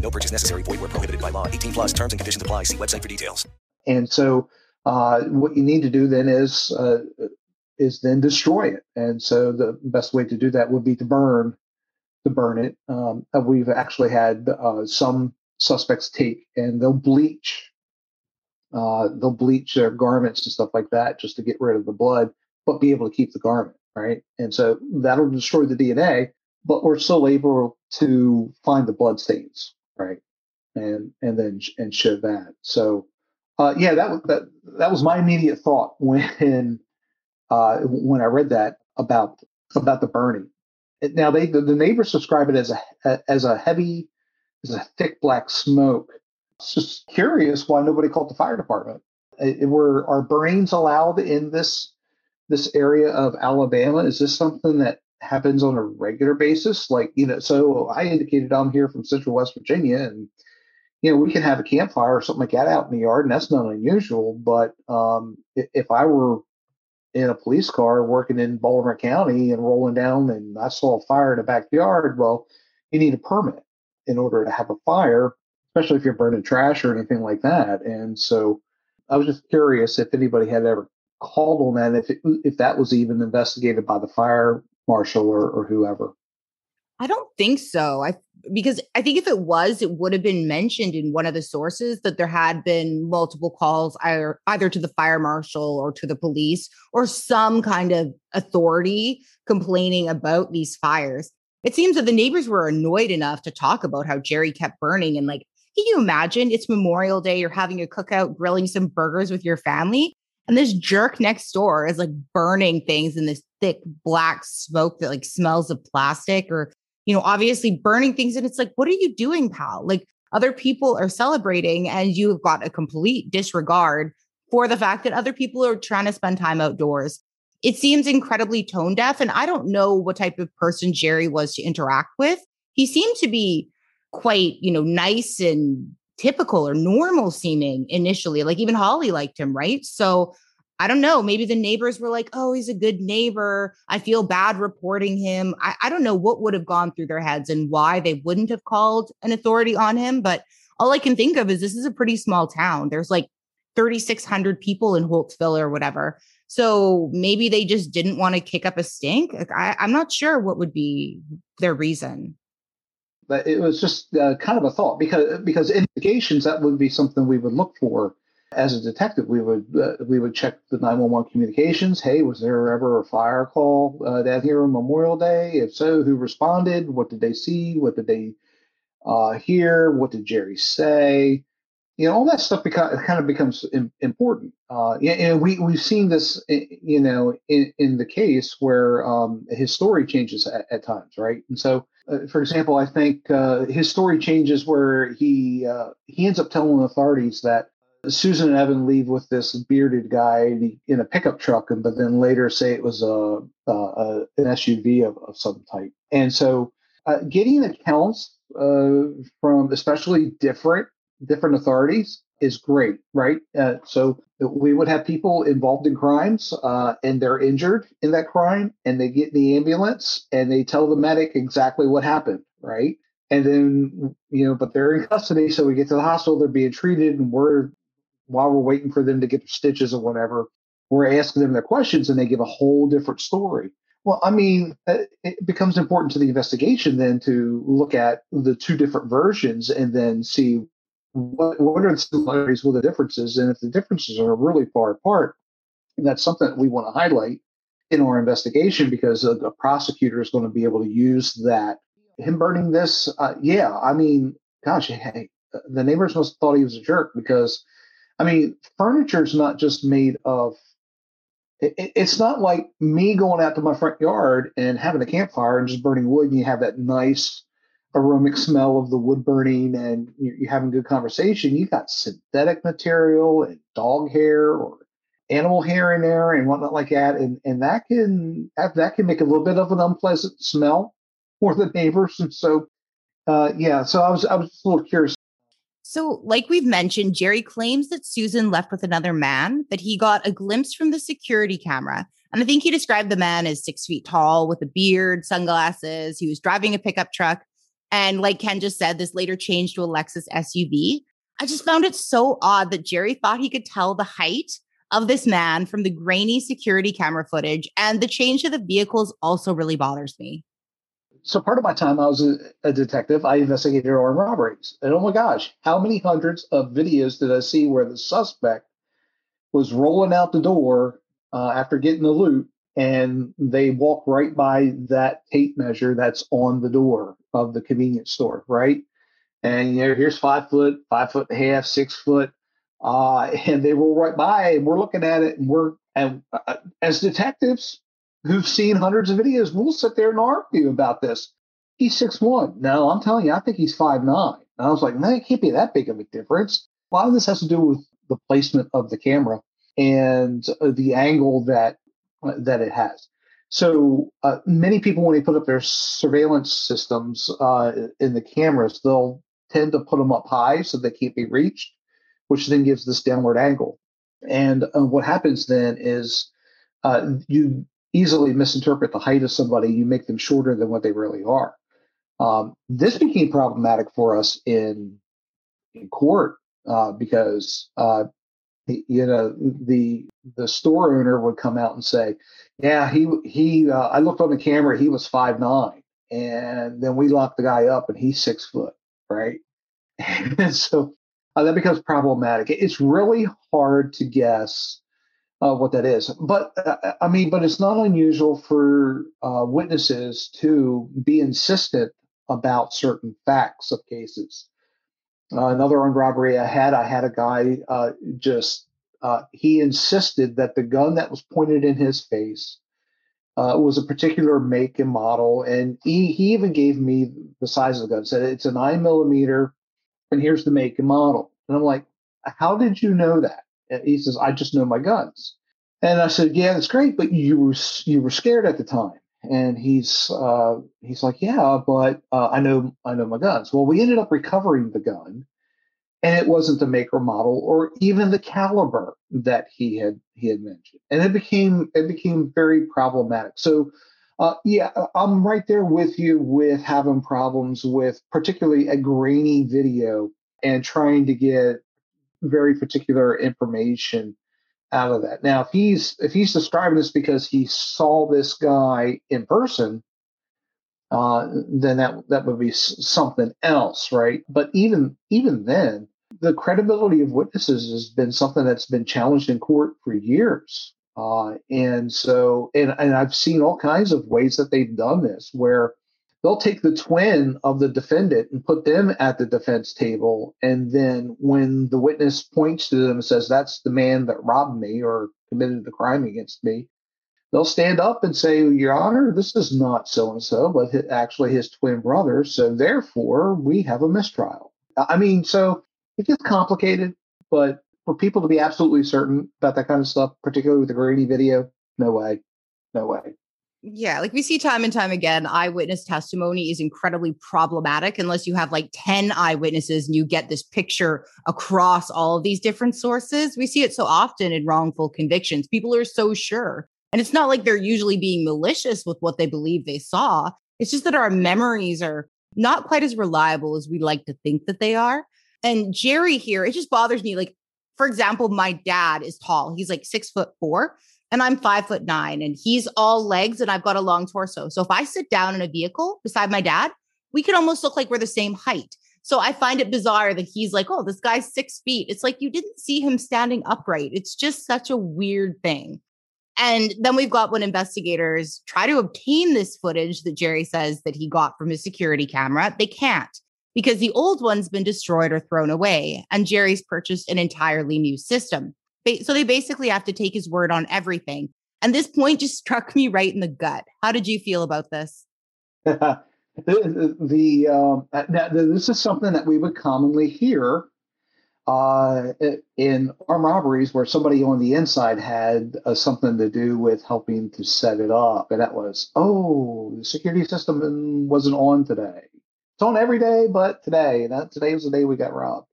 S6: No purchase necessary. Void where prohibited by law. 18 plus terms and conditions apply. See website for details.
S4: And so uh, what you need to do then is uh, is then destroy it. And so the best way to do that would be to burn to burn it. Um, we've actually had uh, some suspects take and they'll bleach uh, they'll bleach their garments and stuff like that just to get rid of the blood, but be able to keep the garment, right? And so that'll destroy the DNA, but we're still able to find the blood stains, right? And and then and show that. So uh, yeah, that was that that was my immediate thought [laughs] when uh, when I read that about about the burning. Now they the, the neighbors describe it as a as a heavy as a thick black smoke. It's just curious why nobody called the fire department. It, were are burnings allowed in this this area of Alabama? Is this something that happens on a regular basis? Like you know, so I indicated I'm here from Central West Virginia, and you know we can have a campfire or something like that out in the yard, and that's not unusual. But um, if I were in a police car working in Baltimore County and rolling down, and I saw a fire in the backyard, well, you need a permit in order to have a fire, especially if you're burning trash or anything like that. And so I was just curious if anybody had ever called on that, if it, if that was even investigated by the fire marshal or, or whoever.
S3: I don't think so. I because I think if it was, it would have been mentioned in one of the sources that there had been multiple calls either either to the fire marshal or to the police or some kind of authority complaining about these fires it seems that the neighbors were annoyed enough to talk about how Jerry kept burning. And like, can you imagine it's Memorial Day, you're having a cookout, grilling some burgers with your family, and this jerk next door is like burning things in this thick black smoke that like smells of plastic or, you know, obviously burning things. And it's like, what are you doing, pal? Like, other people are celebrating and you've got a complete disregard for the fact that other people are trying to spend time outdoors it seems incredibly tone deaf. And I don't know what type of person Jerry was to interact with. He seemed to be quite, you know, nice and typical or normal seeming initially. Like even Holly liked him, right? So I don't know. Maybe the neighbors were like, oh, he's a good neighbor. I feel bad reporting him. I, I don't know what would have gone through their heads and why they wouldn't have called an authority on him. But all I can think of is this is a pretty small town. There's like 3,600 people in Holtsville or whatever. So maybe they just didn't want to kick up a stink. I, am not sure what would be their reason.
S4: But it was just uh, kind of a thought because because investigations that would be something we would look for as a detective. We would uh, we would check the 911 communications. Hey, was there ever a fire call uh, down here on Memorial Day? If so, who responded? What did they see? What did they uh, hear? What did Jerry say? you know, all that stuff beca- kind of becomes important. Uh, and we we've seen this, you know, in, in the case where um, his story changes at, at times, right? And so, uh, for example, I think uh, his story changes where he uh, he ends up telling authorities that Susan and Evan leave with this bearded guy in a pickup truck, and but then later say it was a, a an SUV of, of some type. And so, uh, getting accounts uh, from especially different different authorities is great, right? Uh, so we would have people involved in crimes uh, and they're injured in that crime and they get in the ambulance and they tell the medic exactly what happened, right? And then, you know, but they're in custody. So we get to the hospital, they're being treated and we're, while we're waiting for them to get their stitches or whatever, we're asking them their questions and they give a whole different story. Well, I mean, uh, it becomes important to the investigation then to look at the two different versions and then see what, what are the similarities, what are the differences, and if the differences are really far apart, that's something that we want to highlight in our investigation because a, a prosecutor is going to be able to use that. Him burning this, uh, yeah, I mean, gosh, hey, the neighbors must have thought he was a jerk because, I mean, furniture is not just made of. It, it's not like me going out to my front yard and having a campfire and just burning wood, and you have that nice aromatic smell of the wood burning, and you're, you're having good conversation. You've got synthetic material and dog hair or animal hair in there and whatnot like that, and and that can that, that can make a little bit of an unpleasant smell for the [laughs] neighbors. And so, uh, yeah, so I was I was a little curious.
S3: So, like we've mentioned, Jerry claims that Susan left with another man, but he got a glimpse from the security camera. And I think he described the man as six feet tall with a beard, sunglasses. He was driving a pickup truck. And like Ken just said, this later changed to a Lexus SUV. I just found it so odd that Jerry thought he could tell the height of this man from the grainy security camera footage. And the change to the vehicles also really bothers me.
S4: So part of my time I was a, a, detective, I investigated armed robberies. And oh my gosh, how many hundreds of videos did I see where the suspect was rolling out the door uh, after getting the loot and they walk right by that tape measure that's on the door of the convenience store, right? And you know, here's five foot, five foot and a half, six foot, uh, [laughs] and they roll right by, and we're looking at it, and we're and uh, as detectives who've seen hundreds of videos, we'll sit there and argue about this. He's six one. No, I'm telling you, I think he's five nine. And I was like, man, it can't be that big of a difference. A lot of this has to do with the placement of the camera and uh, the angle that uh, that it has. So uh, many people, when they put up their surveillance systems uh, in the cameras, they'll tend to put them up high so they can't be reached which then gives this downward angle. And uh, what happens then is uh, you easily misinterpret the height of somebody. You make them shorter than what they really are. Um, this became problematic for us in in court uh, because uh, you know the the store owner would come out and say, "Yeah, he he uh, I looked on the camera. He was five nine, and then we locked the guy up, and he's six foot, right?" [laughs] and so uh, that becomes problematic. It's really hard to guess uh, what that is. But uh, I mean, but it's not unusual for uh, witnesses to be insistent about certain facts of cases. Uh, another armed robbery I had, I had a guy uh, just he insisted that the gun that was pointed in his face was a particular make and model, and he he even gave me the size of the gun. Said it's a nine millimeter and here's the make and model. And I'm like, how did you know that? He says, I just know my guns. And I said, yeah, that's great, but you were you were scared at the time. And he's uh, he's like, yeah, but uh, I know I know my guns. Well, we ended up recovering the gun, and it wasn't the make or model or even the caliber that he had he had mentioned, and it became it became very problematic. So uh, yeah, I'm right there with you with having problems with particularly a grainy video and trying to get very particular information out of that. Now, if he's if he's describing this because he saw this guy in person, uh, then that that would be something else, right? But even even then, the credibility of witnesses has been something that's been challenged in court for years. Uh, and so, and, and I've seen all kinds of ways that they've done this where they'll take the twin of the defendant and put them at the defense table. And then when the witness points to them and says, that's the man that robbed me or committed the crime against me, they'll stand up and say, Your Honor, this is not so and so, but actually his twin brother. So therefore, we have a mistrial. I mean, so it gets complicated, but for people to be absolutely certain about that kind of stuff, particularly with the grainy video, no way, no way.
S3: Yeah, like we see time and time again, eyewitness testimony is incredibly problematic unless you have like 10 eyewitnesses and you get this picture across all of these different sources. We see it so often in wrongful convictions. People are so sure. And it's not like they're usually being malicious with what they believe they saw. It's just that our memories are not quite as reliable as we like to think that they are. And Jerry here, it just bothers me. Like, for example, my dad is tall. He's like six foot four, and I'm five foot nine, and he's all legs, and I've got a long torso. So if I sit down in a vehicle beside my dad, we could almost look like we're the same height. So I find it bizarre that he's like, oh, this guy's six feet. It's like you didn't see him standing upright. It's just such a weird thing. And then we've got when investigators try to obtain this footage that Jerry says that he got from his security camera. They can't because the old one's been destroyed or thrown away, and Jerry's purchased an entirely new system. So they basically have to take his word on everything. And this point just struck me right in the gut. How did you feel about this? [laughs]
S4: the, um, now, this is something that we would commonly hear uh, in armed robberies where somebody on the inside had uh, something to do with helping to set it up. And that was, oh, the security system wasn't on today. It's on every day, but today, that today was the day we got robbed.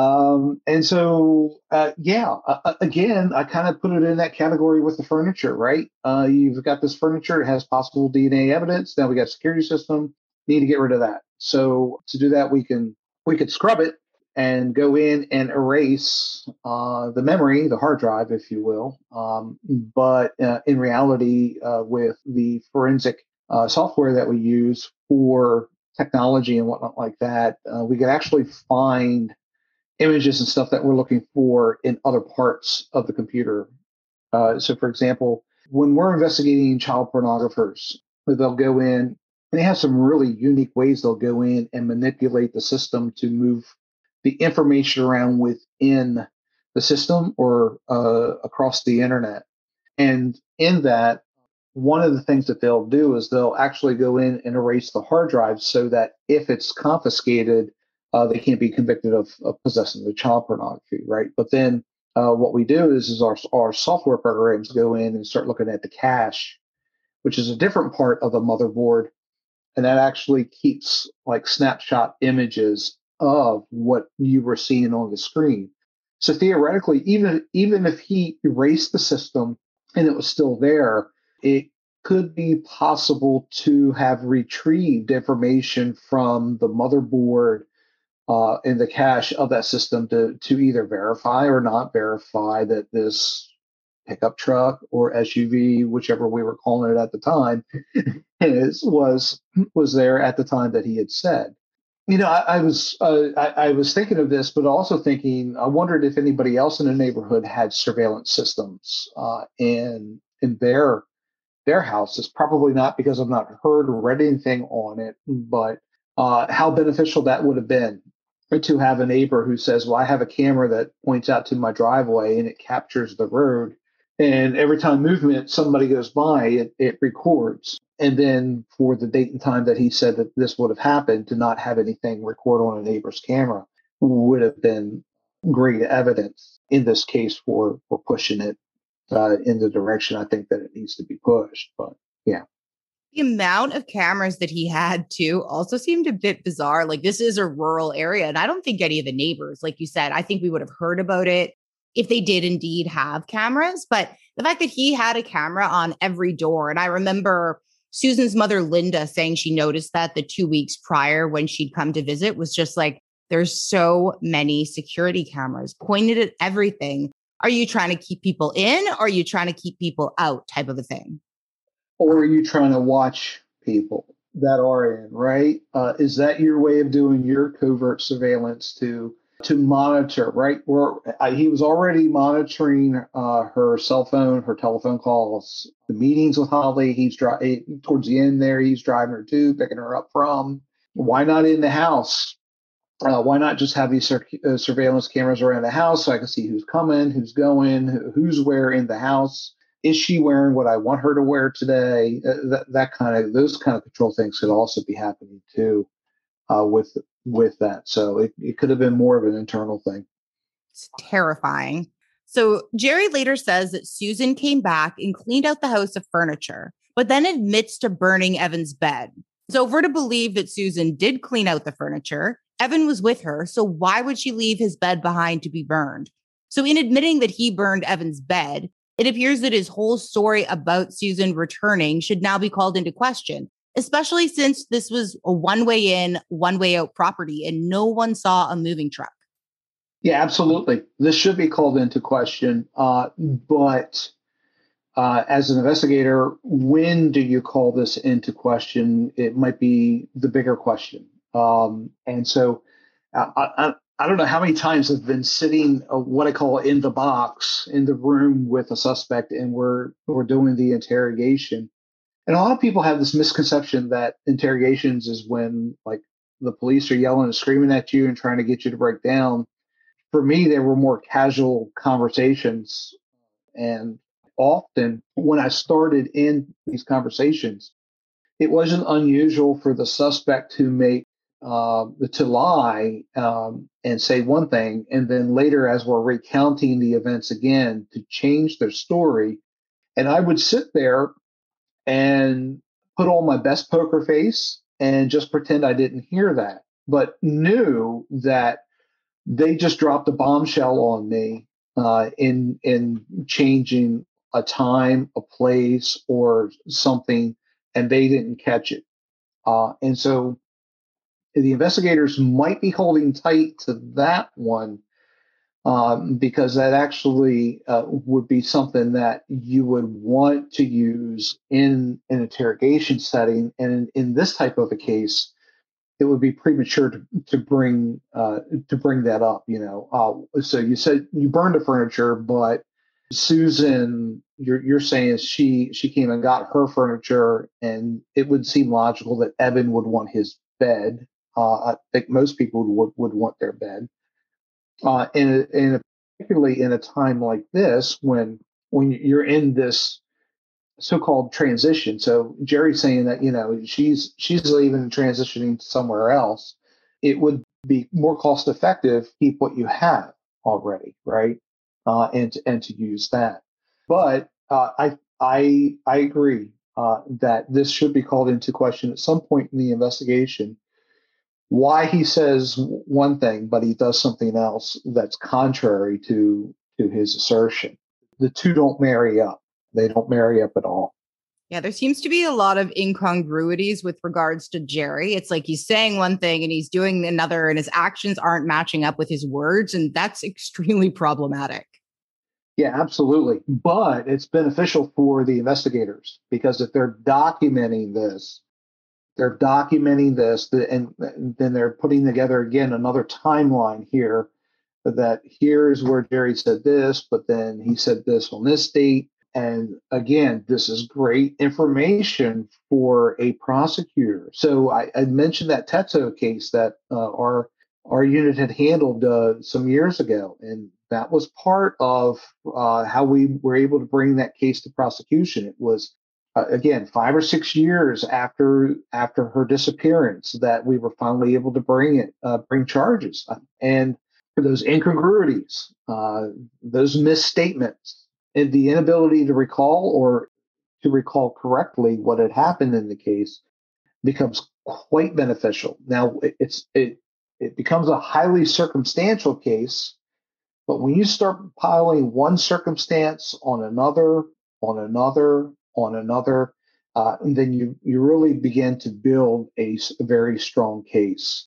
S4: Um, and so, uh, yeah, uh, uh again, I kind of put it in that category with the furniture, right? Uh, you've got this furniture, it has possible DNA evidence. Now we got security system, need to get rid of that. So to do that, we can we could scrub it and go in and erase uh, the memory, the hard drive, if you will. Um, but uh, in reality, with the forensic software that we use for technology and whatnot like that, we could actually find images and stuff that we're looking for in other parts of the computer. Uh, so, for example, when we're investigating child pornographers, they'll go in and they have some really unique ways they'll go in and manipulate the system to move the information around within the system or uh, across the internet. And in that, one of the things that they'll do is they'll actually go in and erase the hard drive so that if it's confiscated, uh, they can't be convicted of, of, possessing the child pornography, right? But then uh, what we do is, is our, our software programs go in and start looking at the cache, which is a different part of the motherboard. And that actually keeps like snapshot images of what you were seeing on the screen. So theoretically, even even if he erased the system and it was still there, it could be possible to have retrieved information from the motherboard uh, in the cache of that system to to either verify or not verify that this pickup truck or SUV, whichever we were calling it at the time, [laughs] is was was there at the time that he had said you know, I, I was uh, I, I, was thinking of this, but also thinking I wondered if anybody else in the neighborhood had surveillance systems uh, in in their their houses. Probably not because I've not heard or read anything on it, but uh, how beneficial that would have been to have a neighbor who says, "Well, I have a camera that points out to my driveway and it captures the road, and every time movement somebody goes by, it, it records." and then for the date and time that he said that this would have happened to not have anything record on a neighbor's camera would have been great evidence in this case for for pushing it uh, in the direction I think that it needs to be pushed. But yeah.
S3: The amount of cameras that he had too also seemed a bit bizarre. Like this is a rural area, and I don't think any of the neighbors, like you said, I think we would have heard about it if they did indeed have cameras. But the fact that he had a camera on every door, and I remember Susan's mother, Linda, saying she noticed that the two weeks prior when she'd come to visit was just like, there's so many security cameras pointed at everything. Are you trying to keep people in or are you trying to keep people out type of a thing?
S4: Or are you trying to watch people that are in, right? Uh, is that your way of doing your covert surveillance to to monitor, right? Where he was already monitoring uh, her cell phone, her telephone calls, the meetings with Holly. He's driving towards the end there. He's driving her to, picking her up from. Why not in the house? Uh, why not just have these sur- uh, surveillance cameras around the house so I can see who's coming, who's going, who's where in the house? Is she wearing what I want her to wear today? Uh, that that kind of those kind of control things could also be happening too uh, with with that. So it, it could have been more of an internal thing.
S3: It's terrifying. So Jerry later says that Susan came back and cleaned out the house of furniture, but then admits to burning Evan's bed. So if we're to believe that Susan did clean out the furniture, Evan was with her. So why would she leave his bed behind to be burned? So in admitting that he burned Evan's bed, it appears that his whole story about Susan returning should now be called into question especially since this was a one way in, one way out property and no one saw a moving truck.
S4: Yeah, absolutely. This should be called into question. Uh, but uh, as an investigator, when do you call this into question? It might be the bigger question. Um, and so I, I don't know how many times I've been sitting uh, what I call in the box in the room with a suspect, and we're we're doing the interrogation. And a lot of people have this misconception that interrogations is when like the police are yelling and screaming at you and trying to get you to break down. For me, they were more casual conversations, and often when I started in these conversations, it wasn't unusual for the suspect to make uh, to lie um, and say one thing, and then later, as we're recounting the events again, to change their story. And I would sit there and put on my best poker face and just pretend I didn't hear that, but knew that they just dropped a bombshell on me uh, in in changing a time, a place, or something, and they didn't catch it. Uh, and so the investigators might be holding tight to that one um, because that actually uh, would be something that you would want to use in an interrogation setting. And in, in this type of a case, it would be premature to, to bring uh, to bring that up. You know, uh, so you said you burned the furniture, but Susan, you're you're saying she she came and got her furniture, and it would seem logical that Evan would want his bed. Uh, I think most people would would want their bed uh, and, and particularly in a time like this when when you're in this so-called transition. So Jerry's saying that you know she's she's and transitioning somewhere else. It would be more cost effective keep what you have already, right? Uh, and and to use that. But uh, I I I agree uh, that this should be called into question at some point in the investigation why he says one thing but he does something else that's contrary to to his assertion the two don't marry up they don't marry up at all
S3: yeah, there seems to be a lot of incongruities with regards to Jerry. It's like he's saying one thing and he's doing another, and his actions aren't matching up with his words. And that's [laughs] extremely problematic.
S4: Yeah, absolutely. But it's beneficial for the investigators because if they're documenting this, they're documenting this and then they're putting together again another timeline here that here's where Jerry said this, but then he said this on this date. And again, this is great information for a prosecutor. So I, I mentioned that Tetzo case that uh, our our unit had handled uh, some years ago, and that was part of uh, how we were able to bring that case to prosecution. It was uh, again five or six years after after her disappearance that we were finally able to bring it uh, bring charges. And those incongruities uh, those misstatements and the inability to recall or to recall correctly what had happened in the case becomes quite beneficial. Now it's it it becomes a highly circumstantial case but when you start piling one circumstance on another on another on another, uh, and then you you really begin to build a, very strong case.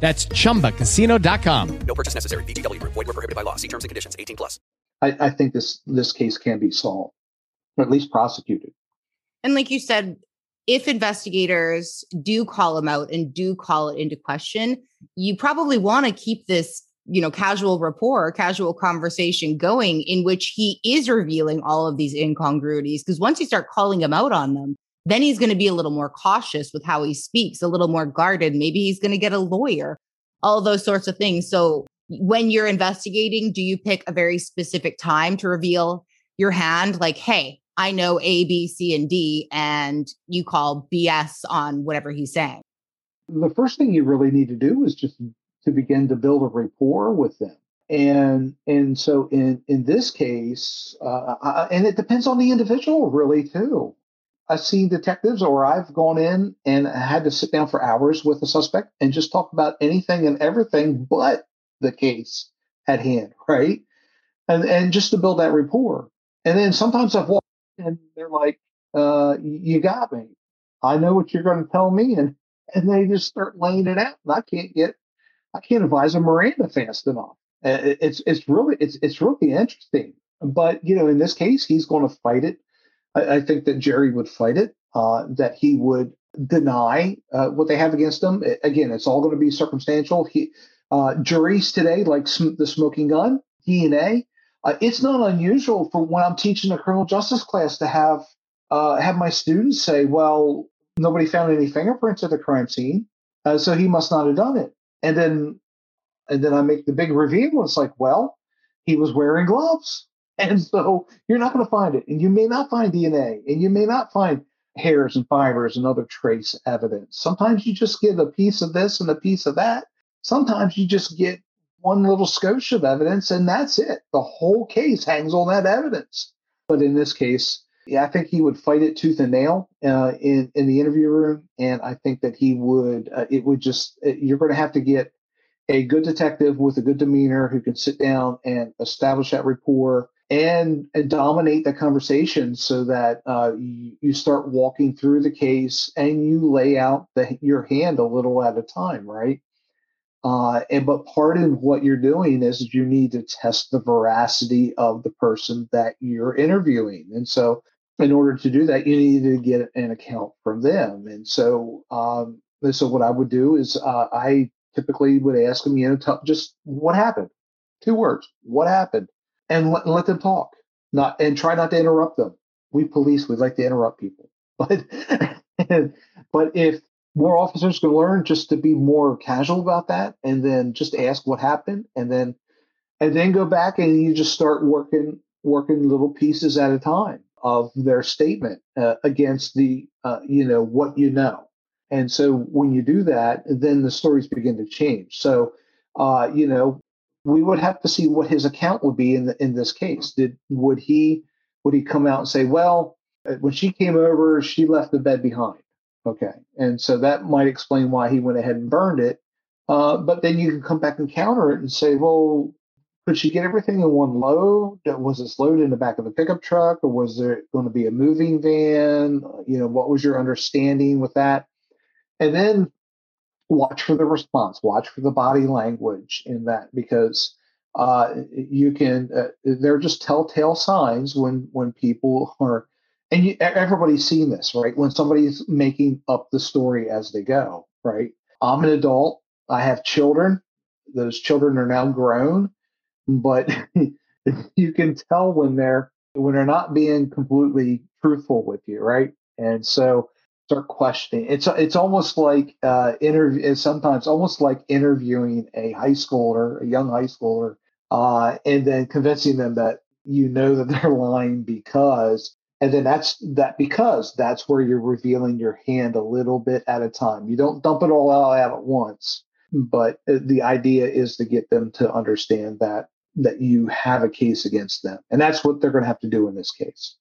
S7: That's ChumbaCasino.com.
S6: No purchase necessary. VGW. Void were prohibited by law. See terms and conditions. 18 plus.
S4: I, I think this this case can be solved, or at least prosecuted.
S3: And like you said, if investigators do call him out and do call it into question, you probably want to keep this, you know, casual rapport, casual conversation going in which he is revealing all of these incongruities. Because once you start calling him out on them, then he's going to be a little more cautious with how he speaks, a little more guarded. Maybe he's going to get a lawyer, all those sorts of things. So when you're investigating, do you pick a very specific time to reveal your hand? Like, hey, I know A, B, C, and D, and you call BS on whatever he's saying.
S4: The first thing you really need to do is just to begin to build a rapport with them. And and so in in this case, uh, I, and it depends on the individual really too. I've seen detectives, or I've gone in and had to sit down for hours with a suspect and just talk about anything and everything but the case at hand, [laughs] right? And and just to build that rapport. And then sometimes I've walked and they're like, uh, "You got me. I know what you're going to tell me," and and they just start laying it out, and I can't get, I can't advise a Miranda fast enough. It's it's really it's it's really interesting. But you know, in this case, he's going to fight it. I, I think that Jerry would fight it. Uh, that he would deny uh, what they have against him. Again, it's all going to be circumstantial. He uh, juries today, like sm- the smoking gun, DNA. Uh, it's not unusual for when I'm teaching a criminal justice class to have uh, have my students say, "Well, nobody found any fingerprints at the crime scene, uh, so he must not have done it." And then, and then I make the big reveal. It's like, well, he was wearing gloves, and so you're not going to find it, and you may not find DNA, and you may not find hairs and fibers and other trace evidence. Sometimes you just get a piece of this and a piece of that, Sometimes you just get one little skosh of evidence and that's it. The whole case hangs on that evidence. But in this case, yeah, I think he would fight it tooth and nail uh, in in the interview room, and I think that he would. Uh, it would just uh, you're going to have to get a good detective with a good demeanor who can sit down and establish that rapport and, and dominate the conversation so that uh, you, you, start walking through the case and you lay out the, your hand a little at a time, right? Uh, and but part of what you're doing is you need to test the veracity of the person that you're interviewing. And so, in order to do that, you need to get an account from them. And so, um, so what I would do is uh, I typically would ask them, you know, t- just what happened, two words, what happened, and let, let them talk. Not and try not to interrupt them. We police, we like to interrupt people, [laughs] but but if more officers can learn just to be more casual about that and then just ask what happened and then and then go back and you just start working working little pieces at a time of their statement uh, against the uh, you know what you know and so when you do that then the stories begin to change so uh, you know we would have to see what his account would be in the, in this case did would he would he come out and say well uh, when she came over she left the bed behind Okay. And so that might explain why he went ahead and burned it. Uh, but then you can come back and counter it and say, well, could she get everything in one load? Was this loaded in the back of the pickup truck or was there going to be a moving van? You know, what was your understanding with that? And then watch for the response, watch for the body language in that because uh, you can, uh, they're just telltale signs when, when people are and you, everybody's seen this, right? When somebody's making up the story as they go, right? I'm an adult. I have children. Those children are now grown, but [laughs] you can tell when they're when they're not being completely truthful with you, right? And so start questioning. It's it's almost like uh, interview. Sometimes almost like interviewing a high schooler, a young high schooler, uh, and then convincing them that you know that [laughs] they're lying because and then that's that because that's where you're revealing your hand a little bit at a time you don't dump it all out at once but the idea is to get them to understand that that you have a case against them and that's what they're going to have to do in this case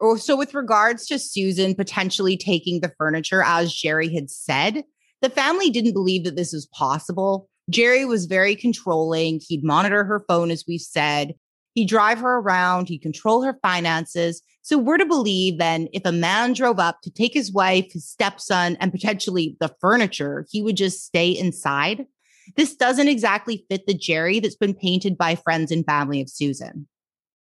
S3: oh so with regards to susan potentially taking the furniture as jerry had said the family didn't believe that this was possible jerry was very controlling he'd monitor her phone as we've said He'd drive her around, he'd control her finances. So we're to believe then if a man drove up to take his wife, his stepson, and potentially the furniture, he would just stay inside. This doesn't exactly fit the Jerry that's been painted by friends and family of Susan.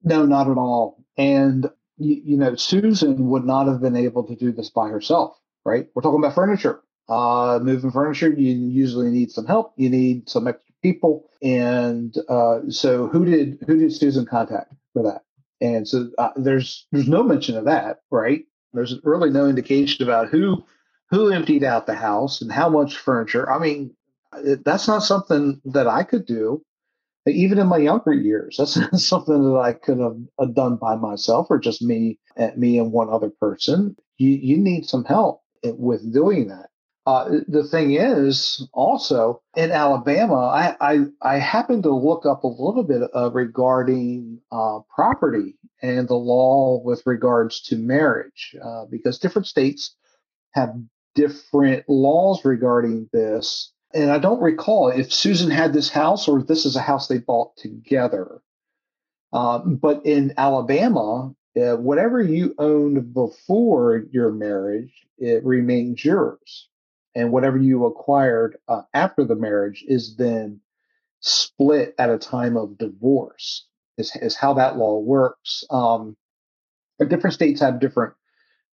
S4: No, not at all. And, you, you know, Susan would not have been able to do this by herself, right? We're talking about furniture. Uh, moving furniture, you usually need some help. You need some extra people. And uh, so, who did who did Susan contact for that? And so, uh, there's there's no mention of that, right? There's really no indication about who who emptied out the house and how much furniture. I mean, That's not something that I could do, even in my younger years. That's [laughs] something that I could have done by myself or just me and me and one other person. You you need some help with doing that. Uh, the thing is, also in Alabama, I, I, I happened to look up a little bit uh, regarding uh, property and the law with regards to marriage, uh, because different states have different laws regarding this. And I don't recall if Susan had this house or if this is a house they bought together. Um, but in Alabama, uh, whatever you owned before your marriage, it remains yours and whatever you acquired uh, after the marriage is then split at a time of divorce is, is how that law works um, different states have different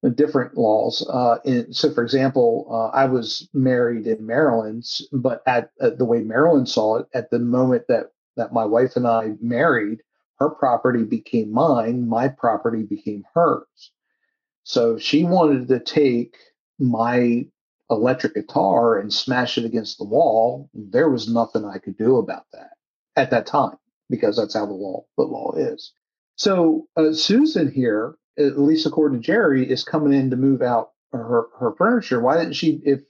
S4: different laws. Uh, so for example uh, i was married in maryland but at, at, the way maryland saw it at the moment that that my wife and i married her property became mine my property became hers. So she wanted to take my electric guitar and smash it against the wall, there was nothing I could do about that at that time because that's how the law the law is. So uh, Susan here, at least according to Jerry, is coming in to move out her her furniture. Why didn't she? If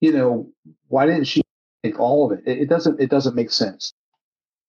S4: you know, why didn't she take all of it? It, it doesn't. It doesn't make sense.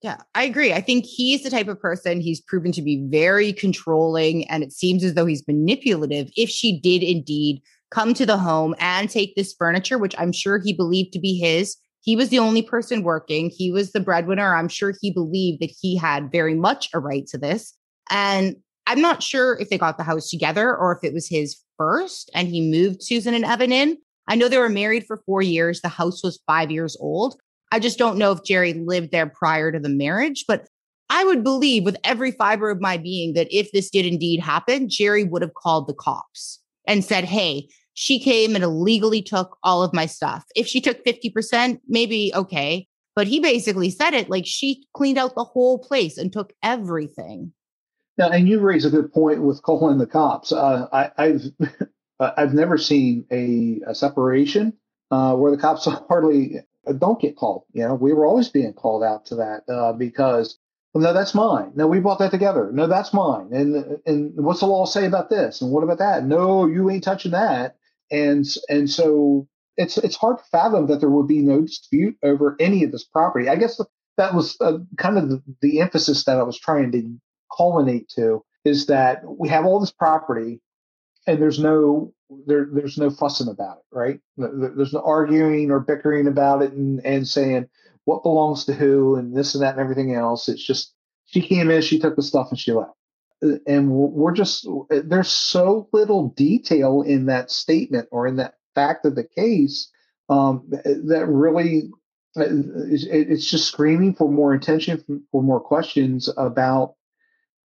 S3: Yeah, I agree. I think he's the type of person he's proven to be very controlling, and it seems as though he's manipulative. If she did indeed come to the home and take this furniture, which I'm sure he believed to be his. He was the only person working. He was the breadwinner. I'm sure he believed that he had very much a right to this. And I'm not sure if they got the house together or if it was his first and he moved Susan and Evan in. I know they were married for four years. The house was five years old. I just don't know if Jerry lived there prior to the marriage, but I would believe with every fiber of my being that if this did indeed happen, Jerry would have called the cops and said, Hey, she came and illegally took all of my stuff. If she took 50%, maybe okay. But he basically said it like she cleaned out the whole place and took everything.
S4: Now, and you raise a good point with calling the cops. Uh, I, have [laughs] I've never seen a, a separation uh, where the cops [laughs] hardly don't get called. You know, we were always being called out to that uh, because well, no, that's mine. No, we bought that together. No, that's mine. And and what's the law say about this? And what about that? No, you ain't touching that. And and so it's it's hard to fathom that there would be no dispute over any of this property. I guess that was uh, kind of the, the emphasis that I was trying to culminate to is that we have all this property and there's no there there's no fussing about it, right? There's no arguing or bickering about it and and saying what belongs to who and this and that and everything else. It's just she came in, she took the stuff and she left. Uh, and we're just uh, there's so little detail in that statement or in that fact of the case um, uh, that really it's just screaming for more attention for more questions about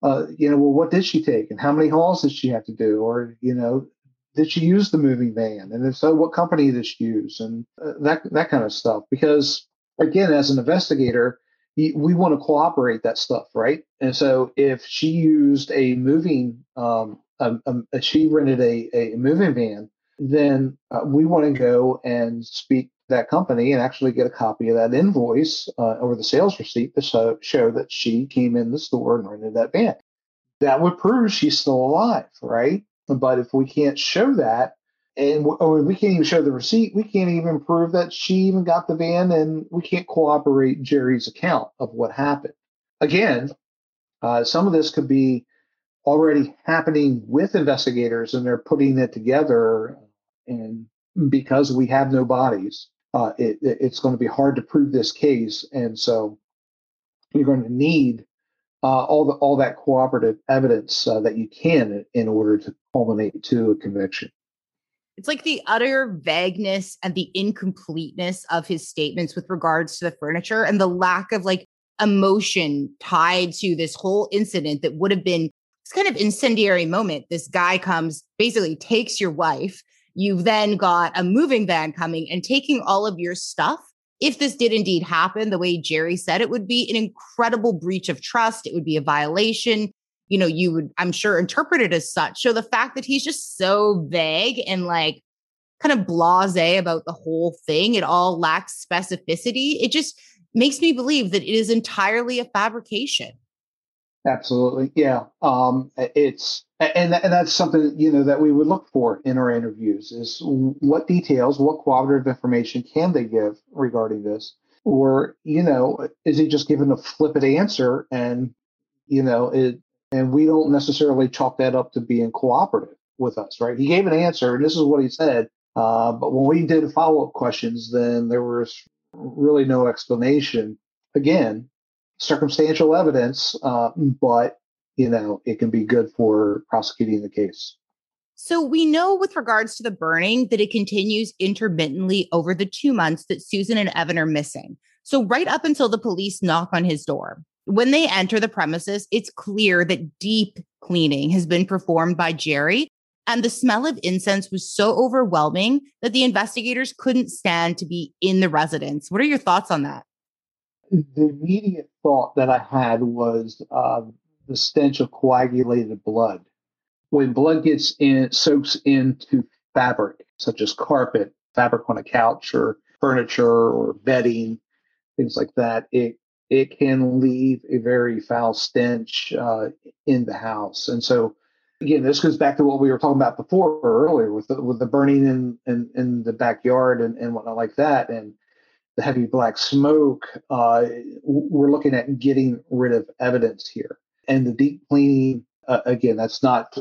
S4: uh, you know well what did she take and how many hauls did she have to do? Or you know did she use the moving van? And if so what company did she use? And uh, that that kind of stuff. Because again, as an investigator, we want to cooperate that stuff, right? And so if she used a moving, um, um, um she rented a, a moving van, then uh, we want to go and speak that company and actually get a copy of that invoice uh, or the sales receipt to show, show that she came in the store and rented that van. That would prove she's still alive, right? But if we can't show that, and we, we can't even show the receipt. We can't even prove that she even got the van, and we can't corroborate Jerry's account of what happened. Again, uh, some of this could be already happening with investigators, and they're putting it together. And because we have no bodies, uh, it, it's going to be hard to prove this case, and so you're going to need uh, all the all that cooperative evidence uh, that you can in order to culminate to a conviction.
S3: It's like the utter vagueness and the incompleteness of his statements with regards to the furniture and the lack of like emotion tied to this whole incident that would have been this kind of incendiary moment. This guy comes, basically takes your wife. You've then got a moving van coming and taking all of your stuff. If this did indeed happen, the way Jerry said it would be an incredible breach of trust. It would be a violation you know, you would, I'm sure, interpret it as such. So the fact that he's just so vague and like kind of blase about the whole thing. It all lacks specificity. It just makes me believe that it is entirely a fabrication.
S4: Absolutely. Yeah. Um, it's, and, and that's something, you know, that we would look for in our interviews is what details, what cooperative information can they give regarding this? Or, you know, is he just given a flippant answer and, you know, it, and we don't necessarily chalk that up to being cooperative with us, right? He gave an answer and this is what he said. Uh, but when we did follow up questions, then there was really no explanation. Again, circumstantial evidence, uh, but you know it can be good for prosecuting the case.
S3: So we know with regards to the burning that it continues intermittently over the two months that Susan and Evan are missing. So right up until the police knock on his door. When they enter the premises, it's clear that deep cleaning has been performed by Jerry. And the smell of incense was so overwhelming that the investigators couldn't stand to be in the residence. What are your thoughts on that?
S4: the immediate thought that I had was uh, the stench of coagulated blood. When blood gets in, soaks into fabric, such as carpet, fabric on a couch, or furniture, or bedding, things like that, it it can leave a very foul stench uh, in the house. And so, again, this goes back to what we were talking about before earlier with the, with the burning in, in, in the backyard and, and whatnot like that. And the heavy black smoke, uh, we're looking at getting rid of evidence here. And the deep cleaning, uh, again, that's not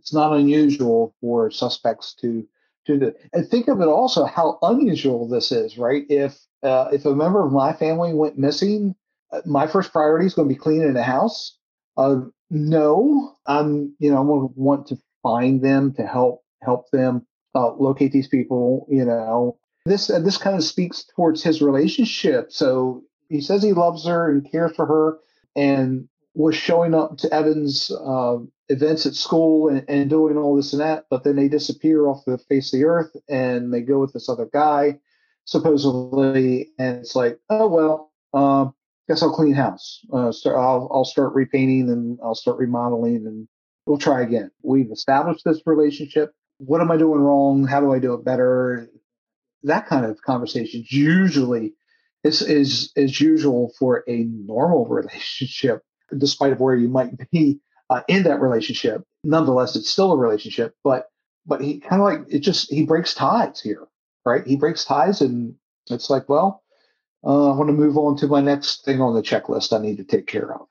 S4: it's not unusual for suspects to to do. And think of it also how unusual this is, right? If uh, if a member of my family went missing, uh, my first priority is going to be cleaning the house. Uh, no, I'm you know I'm going to want to find them to help help them uh, locate these people. You know, this uh, this kind of speaks towards his relationship. So he says he loves her and cares for her, and was showing up to Evan's uh, events at school and, and, doing all this and that. But then they disappear off the face of the earth, and they go with this other guy, supposedly. And it's like, oh well, uh, guess I'll clean house. Uh, start, I'll I'll start repainting and I'll start remodeling, and we'll try again. We've established this relationship. What am I doing wrong? How do I do it better? that kind of conversation usually is is is usual for a normal [laughs] relationship, despite of where you might be uh, in that relationship. Nonetheless, it's still a relationship, but but he kind of like it just he breaks ties here, right? He breaks ties, and it's like, well, uh, I want to move on to my next thing on the checklist I need to take care of.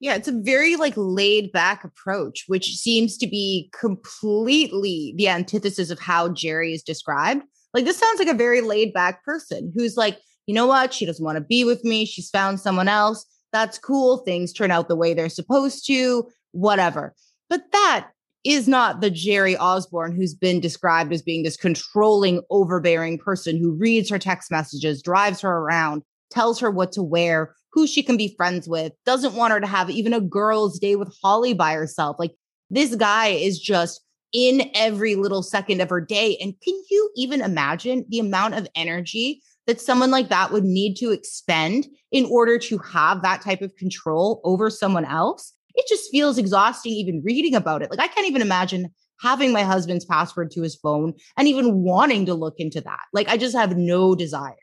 S3: Yeah, it's a very like laid back approach, which seems to be completely the antithesis of how Jerry is described. Like this sounds like a very laid back person who's like, you know what? She doesn't want to be with me. She's found someone else. That's cool. Things turn out the way they're supposed to, whatever. But that is not the Jerry Osborne who's been described as being this controlling, overbearing person who reads her text messages, drives her around, tells her what to wear, who she can be friends with, doesn't want her to have even a girl's day with Holly by herself. Like this guy is just in every little second of her day. And can you even imagine the amount of energy that someone like that would need to expend in order to have that type of control over someone else? It just feels exhausting even reading about it. Like, I can't even imagine having my husband's password to his phone and even wanting to look into that. Like, I just have no desire.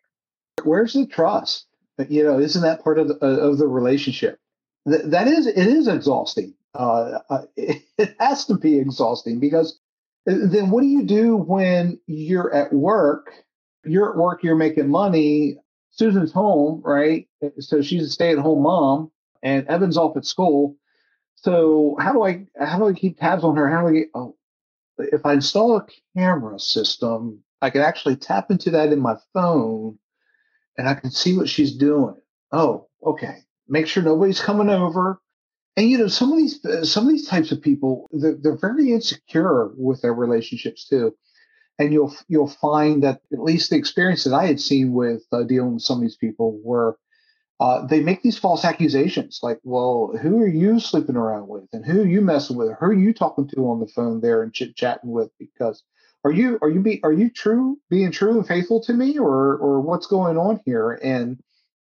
S4: Where's the trust? You know, isn't that part of the, of the relationship? that is, it is exhausting uh, it, [laughs] it has to be exhausting because uh, then what do you do when you're at work? You're at work, you're making money. Susan's home, right? So she's a stay-at-home mom, and Evan's off at school. So how do I how do I keep tabs on her? How do I? Oh, if I install a camera system, I can actually tap into that in my phone, and I can see what she's doing. Oh, okay. Make sure nobody's coming over and you know some of these some of these types of people they're, they're very insecure with their relationships too and you'll you'll find that at least the experience that i had seen with uh, dealing with some of these people were uh, they make these false accusations like well who are you sleeping around with? And who are you messing with? Who are you talking to on the phone there and chit chatting with? Because are you are you be are you true being true and faithful to me or or what's going on here? And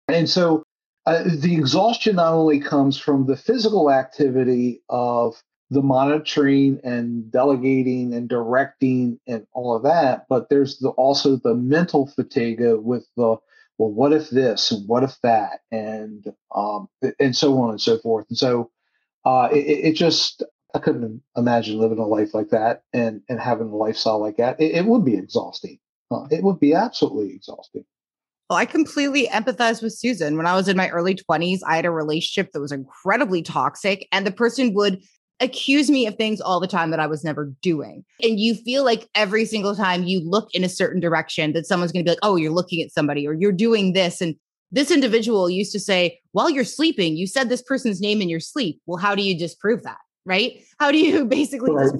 S4: and so uh, the exhaustion not only comes from the physical activity of the monitoring and delegating and directing and all of that, but there's the, also the mental fatigue with the well, what if this and what if that and um, and so on and so forth. And so uh, it, it, just I couldn't imagine living a life like that and and having a lifestyle like that. It, it would be exhausting. Uh, it would be absolutely exhausting.
S3: Well, I completely empathize with Susan. When I was in my early 20s, I had a relationship that was incredibly toxic, and the person would accuse me of things all the time that I was never doing. And you feel like every single time you look in a certain direction that someone's going to be like, oh, you're looking at somebody or you're doing this. And this individual used to say, while you're sleeping, you said this person's name in your sleep. Well, how do you disprove that? Right? How do you [laughs] basically right.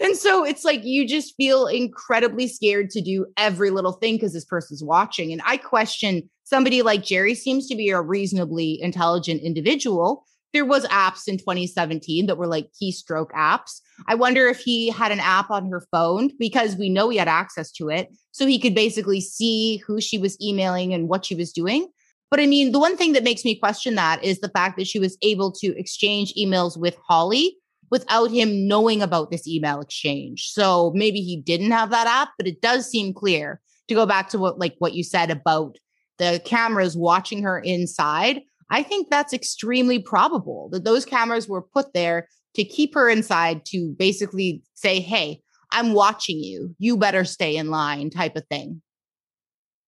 S3: And so it's like you just feel incredibly scared to do every little thing because this person's watching. And I question somebody like Jerry seems to be a reasonably intelligent individual. There was apps in 2017 that were like keystroke apps. I wonder if he had an app on her phone because we know he had access to it. So he could basically see who she was emailing and what she was doing. But I mean, the one thing that makes me question that is the fact that she was able to exchange emails with Holly without him knowing about this email exchange. So maybe he didn't have that app, but it does seem clear to go back to what like what you said about the cameras watching her inside. I think that's extremely probable that those cameras were put there to keep her inside to basically say, "Hey, I'm watching you. You better stay in line," type of thing.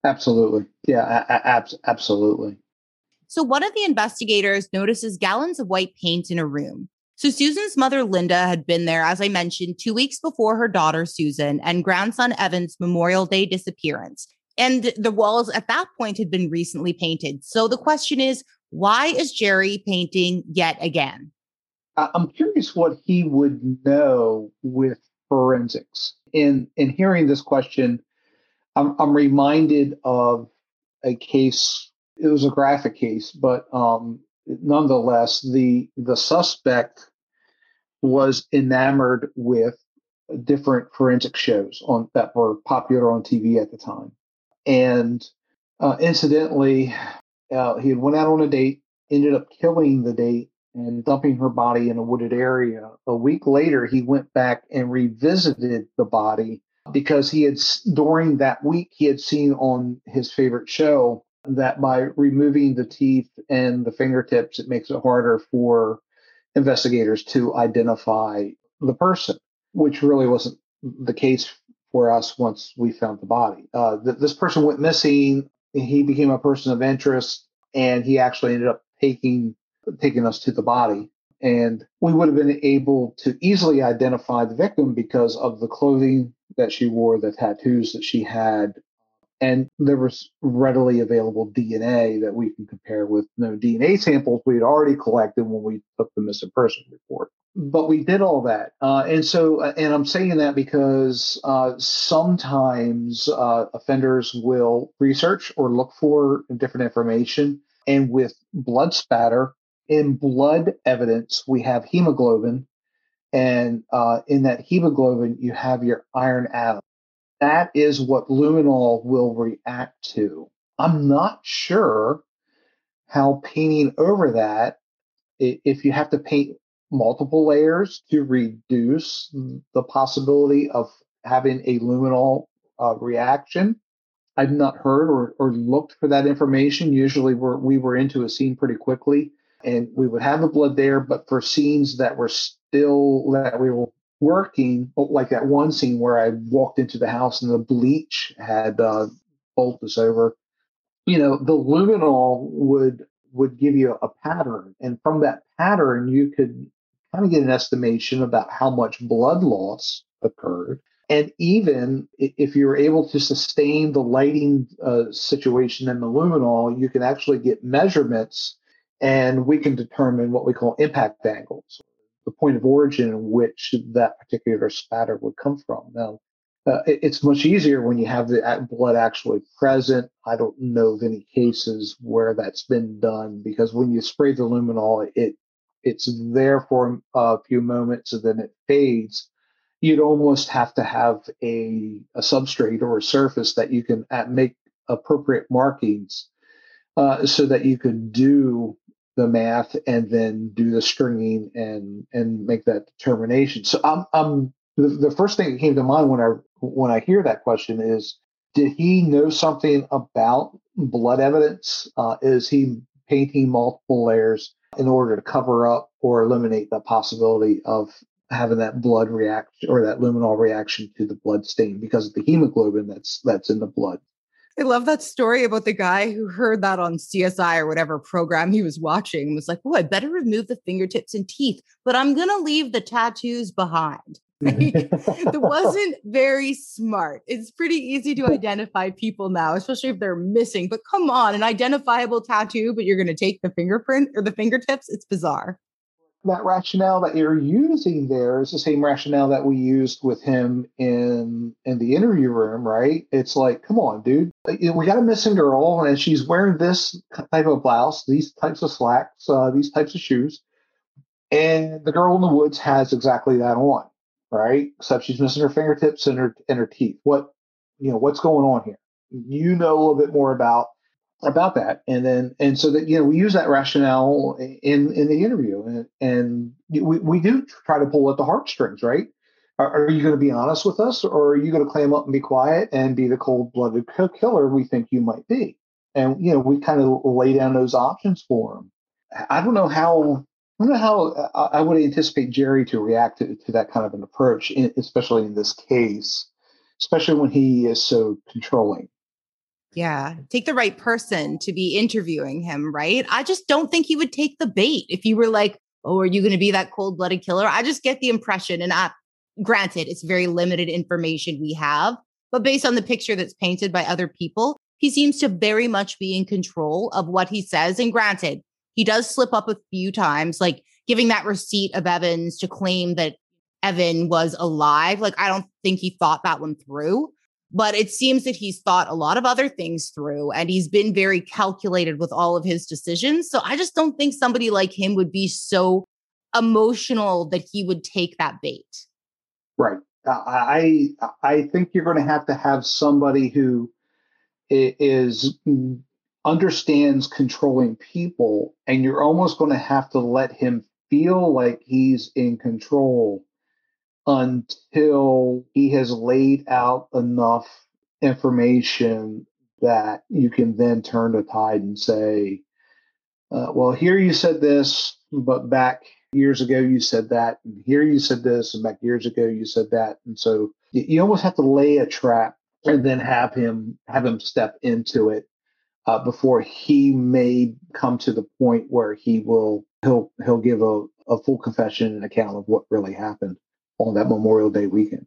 S4: Absolutely. Yeah, ab- absolutely.
S3: So, one of the investigators notices gallons of white paint in a room. So, Susan's mother, Linda, had been there, as I mentioned, two weeks before her daughter, Susan, and grandson Evan's Memorial Day disappearance. And the walls at that point had been recently painted. So, the question is why is Jerry painting yet again?
S4: I'm curious what he would know with forensics. In in hearing this question, I'm, I'm reminded of a case. It was a graphic case, but um, nonetheless, the the suspect was enamored with different forensic shows on that were popular on TV at the time, and uh, incidentally, uh, he had went out on a date, ended up killing the date and dumping her body in a wooded area. A week later, he went back and revisited the body because he had during that week he had seen on his favorite show that by removing the teeth and the fingertips it makes it harder for investigators to identify the person which really wasn't the case for us once we found the body uh, th- this person went missing he became a person of interest and he actually ended up taking taking us to the body and we would have been able to easily identify the victim because of the clothing that she wore, the tattoos that she had, and there was readily available DNA that we can compare with no DNA samples we had already collected when we took the missing person report. But we did all that, uh, and so, uh, and I'm saying that because uh, sometimes uh, offenders will research or look for different information, and with blood spatter in blood evidence, we have hemoglobin and uh, in that hemoglobin, you have your iron atom. That is what luminol will react to. I'm not sure how painting over that, if you have to paint multiple layers to reduce the possibility of having a luminol uh, reaction. I've not heard or, or looked for that information. Usually, we're, we were into a scene pretty quickly and we would have the blood there, but for scenes that were still that we were working, like that one scene where I walked into the house and the bleach had uh, us over. You know, the luminol would would give you a pattern, and from that pattern, you could kind of get an estimation about how much blood loss occurred. And even if you were able to sustain the lighting uh, situation in the luminol, you can actually get measurements and we can determine what we call impact angles the point of origin in which that particular spatter would come from. Now, uh, it, it's much easier when you have the blood actually present. I don't know of any cases where that's been done because when you spray the luminol, it it's there for a few moments and then it fades. You'd almost have to have a, a substrate or a surface that you can make appropriate markings uh, so that you could do the math and then do the stringing and and make that determination. So I'm I'm the, the first thing that came to mind when I when I hear that question is did he know something about blood evidence? Uh, is he painting multiple layers in order to cover up or eliminate the possibility of having that blood reaction or that luminol reaction to the blood stain because of the hemoglobin that's that's in the blood?
S3: I love that story about the guy who heard that on CSI or whatever program he was watching and was like, oh, I better remove the fingertips and teeth, but I'm going to leave the tattoos behind. [laughs] [laughs] it wasn't very smart. It's pretty easy to identify people now, especially if they're missing. But come on, an identifiable tattoo, but you're going to take the fingerprint or the fingertips? It's bizarre
S4: that rationale that you're using there is the same rationale that we used with him in in the interview room, right? It's like, come on, dude, we got a missing girl, and she's wearing this type of blouse, these types of slacks, uh, these types of shoes, and the girl in the woods has exactly that on, right? Except she's missing her fingertips and her and her teeth. What, you know, what's going on here? You know a little bit more about about that and then and so that you know we use that rationale in in the interview and, and we, we do try to pull at the heartstrings right are, you going to be honest with us or are you going to clam up and be quiet and be the cold-blooded killer we think you might be and you know we kind of lay down those options for them. i don't know how I don't know how uh, I would anticipate Jerry to react to, to that kind of an approach, especially in this case, especially when he is so controlling.
S3: Yeah, take the right person to be interviewing him, right? I just don't think he would take the bait if you were like, "Oh, are you going to be that cold-blooded killer?" I just get the impression and I granted, it's very limited information we have, but based on the picture that's painted by other people, he seems to very much be in control of what he says and granted, he does slip up a few times like giving that receipt of Evans to claim that Evan was alive. Like I don't think he thought that one through but it seems that he's thought a lot of other things through and he's been very calculated with all of his decisions. So I just don't think somebody like him would be so emotional that he would take that bait.
S4: Right. I I think you're going to have to have somebody who is understands controlling people and you're almost going to have to let him feel like he's in control until he has laid out enough information that you can then turn the tide and say, uh, well, here you said this, but back years ago you said that, and here you said this, and back years ago you said that, and so you almost have to lay a trap and then have him have him step into it uh, before he may come to the point where he will he'll he'll give a, a full confession and account of what really happened on that Memorial Day weekend.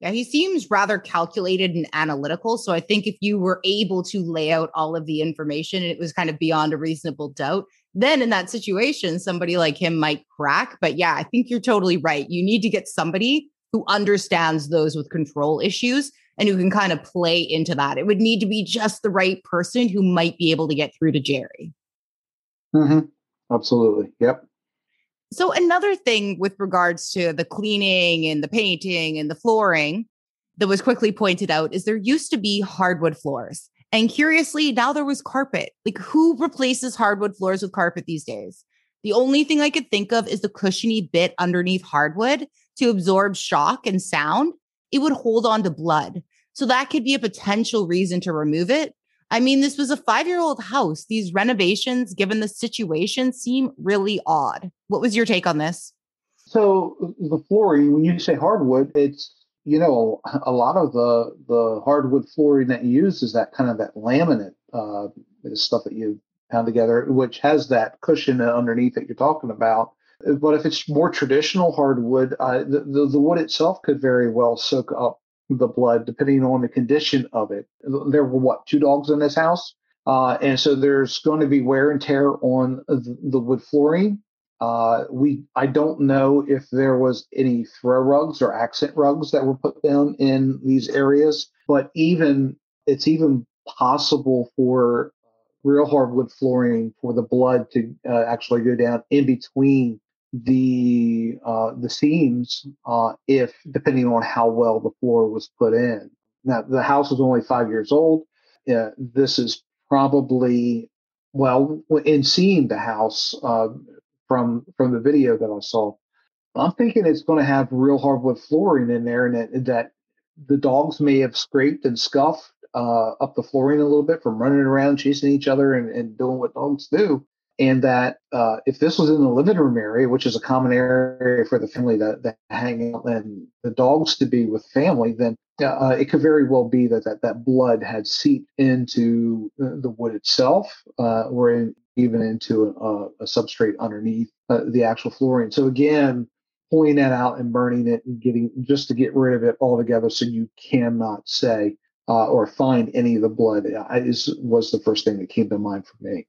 S3: Yeah, he seems rather calculated and analytical. So I think if you were able to lay out all of the information and it was kind of beyond a reasonable doubt, then in that situation, somebody like him might crack. But yeah, I think you're totally right. You need to get somebody who understands those with control issues and who can kind of play into that. It would need to be just the right person who might be able to get through to Jerry.
S4: Mm-hmm. Absolutely. Yep.
S3: So, another thing with regards to the cleaning and the painting and the flooring that was quickly pointed out is there used to be hardwood floors. And curiously, now there was carpet. Like, who replaces hardwood floors with carpet these days? The only thing I could think of is the cushiony bit underneath hardwood to absorb shock and sound. It would hold on to blood. So, that could be a potential reason to remove it. I mean, this was a five year old house. These renovations, given the situation, seem really odd. What was your take on this?
S4: So, the flooring, when you say hardwood, it's you know a lot of the the hardwood flooring that you use is that kind of that laminate uh, stuff that you pound together, which has that cushion underneath that you're talking about. But if it's more traditional hardwood, uh, the, the, the wood itself could very well soak up the blood depending on the condition of it. There were what two dogs in this house, uh, and so there's going to be wear and tear on the, the wood flooring. Uh, we I don't know if there was any throw rugs or accent rugs that were put down in these areas, but even it's even possible for real hardwood flooring for the blood to uh, actually go down in between the uh, the seams uh, if depending on how well the floor was put in. Now the house is only five years old. Uh, this is probably well, in seeing the house uh, from from the video that I saw, I'm thinking it's going to have real hardwood flooring in there, and that, that the dogs may have scraped and scuffed uh, up the flooring a little bit from running around chasing each other and, and doing what dogs do. And that uh, if this was in the living room area, which is a common area for the family to, that hang out and the dogs to be with family, then uh, it could very well be that that, that blood had seeped into the wood itself uh, or in, even into a, a substrate underneath uh, the actual flooring. So again, pulling that out and burning it and getting just to get rid of it altogether so you cannot say uh, or find any of the blood is was the first thing that came to mind for me.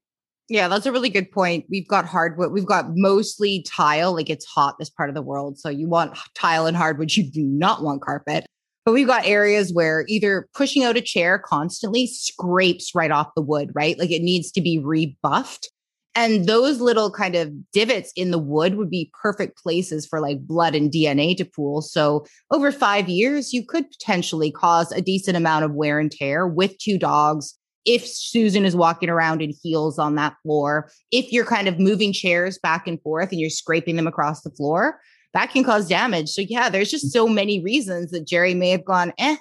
S3: Yeah, that's a really good point. We've got hardwood. We've got mostly tile. Like it's hot this part of the world, so you want tile and hardwood. You do not want carpet. But we've got areas where either pushing out a chair constantly scrapes right off the wood, right? Like it needs to be rebuffed. And those little kind of divots in the wood would be perfect places for like blood and DNA to pool. So over five years, you could potentially cause a decent amount of wear and tear with two dogs. If Susan is walking around in heels on that floor, if you're kind of moving chairs back and forth and you're scraping them across the floor, that can cause damage. So, yeah, there's just so many reasons that Jerry may have gone, eh,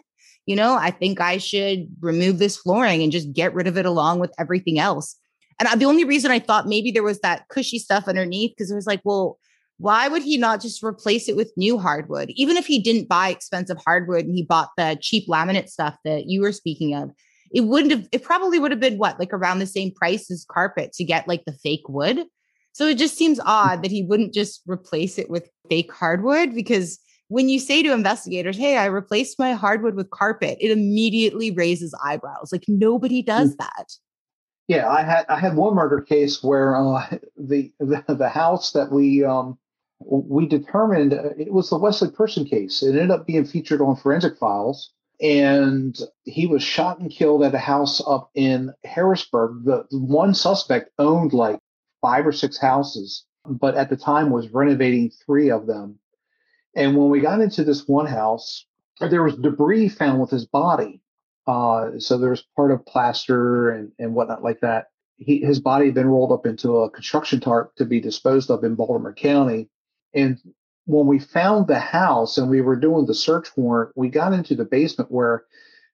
S3: you know, I think I should remove this flooring and just get rid of it along with everything else. And the only reason I thought maybe there was that cushy stuff underneath, because it was like, well, why would he not just replace it with new hardwood? Even if he didn't buy expensive hardwood and he bought the cheap laminate stuff that you were speaking of, it wouldn't have, it probably would have been what, like around the same price as carpet to get like the fake wood. So it just seems odd that he wouldn't just replace it with fake hardwood because when you say to investigators, Hey, I replaced my hardwood with carpet, it immediately raises eyebrows. Like nobody does that.
S4: Yeah, I had I had one murder case where uh, the, the, the house that we um, we determined uh, it was the Wesley Person case. It ended up being featured on Forensic Files, and he was shot and killed at a house up in Harrisburg. The one suspect owned like five or six houses, but at the time was renovating three of them. And when we got into this one house, there was debris found with his body uh, so was part of plaster and, and whatnot like that. He, his body had been rolled up into a construction tarp to be disposed of in Baltimore County. And when we found the house and we were doing the search warrant, we got into the basement where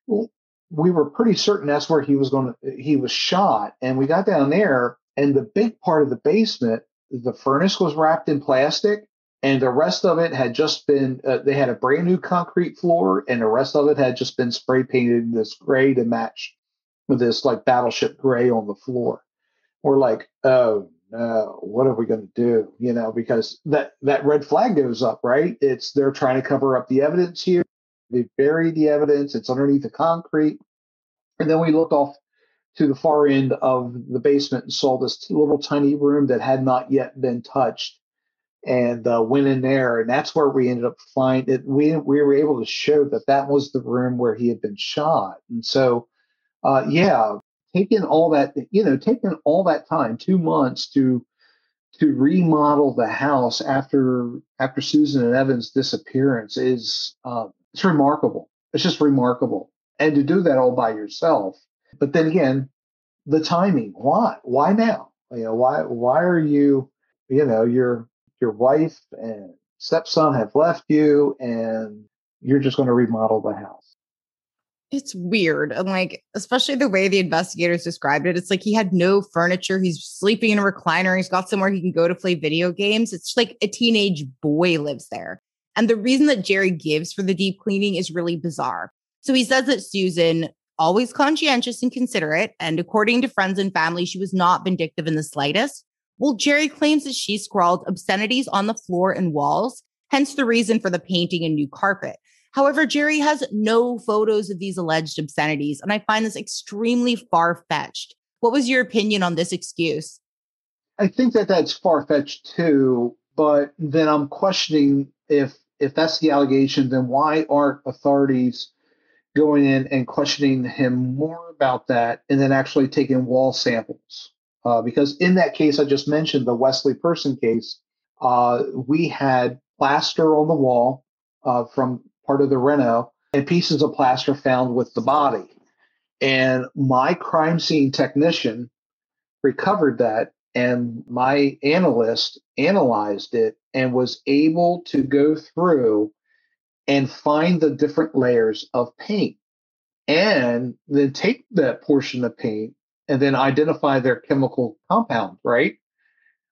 S4: we were pretty certain that's where he was going he was shot. And we got down there and the big part of the basement, the furnace was wrapped in plastic and the rest of it had just been uh, they had a brand new concrete floor and the rest of it had just been spray painted this gray to match with this like battleship gray on the floor we're like oh no what are we going to do? You know because that that red flag goes up right? It's they're trying to cover up the evidence here. They buried the evidence. It's underneath the concrete. And then we looked off to the far end of the basement and saw this little tiny room that had not yet been touched and uh, went in there, and that's where we ended up finding. It. We we were able to show that that was the room where he had been shot, and so uh, yeah, taking all that you know, taking all that time, two months to to remodel the house after after Susan and Evan's disappearance is uh, it's remarkable. It's just remarkable, and to do that all by yourself. But then again, the timing. Why? Why now? You know, why? Why are you? You know, you're your wife and stepson have left you and you're just going to remodel the house.
S3: It's weird. And like, especially the way the investigators described it, it's like he had no furniture. He's sleeping in a recliner. He's got somewhere he can go to play video games. It's like a teenage boy lives there. And the reason that Jerry gives for the deep cleaning is really bizarre. So he says that Susan, always conscientious and considerate, and according to friends and family, she was not vindictive in the slightest. Well, Jerry claims that she scrawled obscenities on the floor and walls, hence the reason for the painting and new carpet. However, Jerry has no photos of these alleged obscenities, and I find this extremely far fetched. What was your opinion on this excuse?
S4: I think that that's far fetched too, but then I'm questioning if if that's the allegation, then why aren't authorities going in and questioning him more about that and then actually taking wall samples? Uh, because in that case I just mentioned, the Wesley Person case, uh, we had plaster on the wall uh, from part of the reno and pieces of plaster found with the body. And my crime scene technician recovered that and my analyst analyzed it and was able to go through and find the different layers of paint and then take that portion of paint and then identify their chemical compound, right?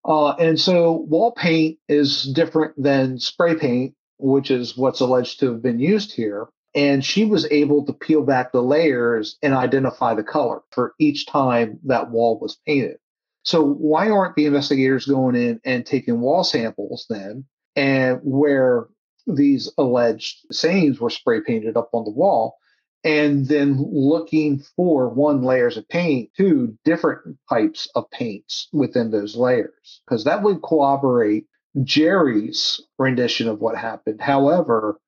S4: Uh, and so wall paint is different than spray paint, which is what's alleged to have been used here. And she was able to peel back the layers and identify the color for each time that wall was painted. So why aren't the investigators going in and taking wall samples then and where these alleged sayings were spray painted up on the wall and then looking for one layers of paint, two different types of paints within those layers, because that would corroborate Jerry's rendition of what happened. However,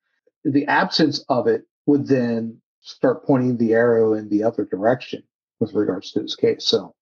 S4: the absence of it would then start pointing the arrow in the other direction with regards to this case. So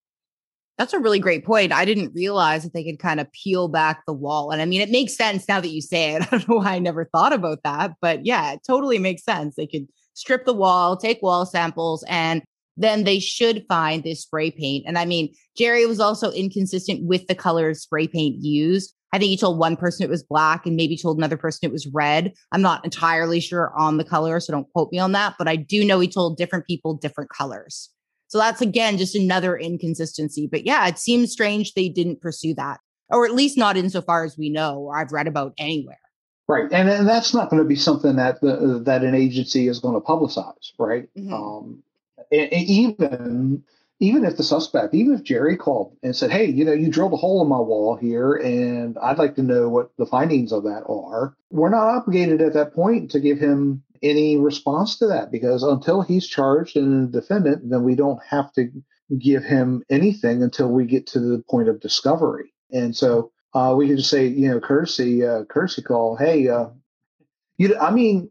S3: that's a really great point. I didn't realize that they could kind of peel back the wall. And I mean, it makes sense now that you say it. [laughs] I don't know why I never thought about that, but yeah, it totally makes sense. They could strip the wall, take wall samples, and then they should find this spray paint. And I mean, Jerry was also inconsistent with the color of spray paint used. I think he told one person it was black and maybe told another person it was red. I'm not entirely sure on the color, so don't quote me on that, but I do know he told different people different colors. So that's again just another inconsistency. But yeah, it seems strange they didn't pursue that, or at least not insofar as we know or I've read about anywhere.
S4: Right, and, and that's not going to be something that the, that an agency is going to publicize, right?
S3: Mm-hmm.
S4: Um, and, and even even if the suspect, even if Jerry called and said, "Hey, you know, you drilled a hole in my wall here, and I'd like to know what the findings of that are," we're not obligated at that point to give him any response to that because until he's charged and a defendant, then we don't have to give him anything until we get to the point of discovery. And so uh, we can just say, you know, courtesy, uh, courtesy call. Hey, uh, you, I mean,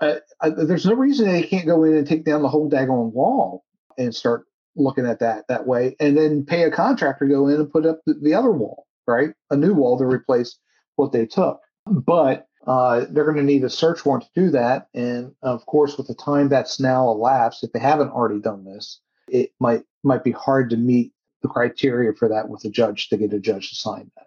S4: uh, I, there's no reason they can't go in and take down the whole daggone wall and start looking at that that way, and then pay a contractor to go in and put up the, the other wall, right? A new wall to replace what they took. But uh, they're going to need a search warrant to do that. And of course, with the time that's now elapsed, if they haven't already done this, it might might be hard to meet the criteria for that with a judge to get a judge to sign that.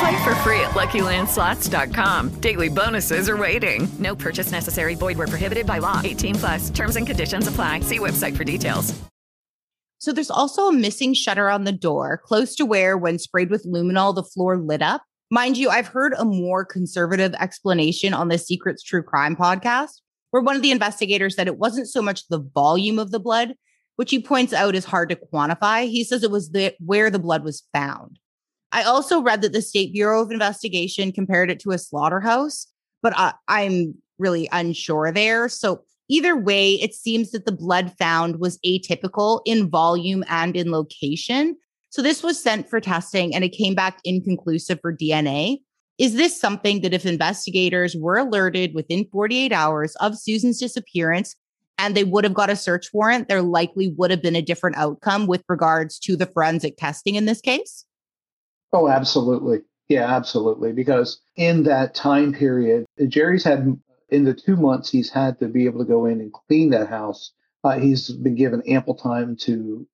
S5: Play for free at LuckyLandSlots.com. Daily bonuses are waiting. No purchase necessary. Void where prohibited by law. 18 plus. Terms and conditions apply. See website for details.
S3: So there's also a missing shutter on the door, close to where, when sprayed with luminol, the floor lit up. Mind you, I've heard a more conservative explanation on the Secrets True Crime podcast, where one of the investigators said it wasn't so much the volume of the blood, which he points out is hard to quantify. He says it was the where the blood was found. I also read that the State Bureau of Investigation compared it to a slaughterhouse, but I, I'm really unsure there. So either way, it seems that the blood found was atypical in volume and in location. So this was sent for testing and it came back inconclusive for DNA. Is this something that if investigators were alerted within 48 hours of Susan's disappearance and they would have got a search warrant, there likely would have been a different outcome with regards to the forensic testing in this case?
S4: Oh, absolutely. Yeah, absolutely. Because in that time period, Jerry's had, in the two months he's had to be able to go in and clean that house, uh, he's been given ample time to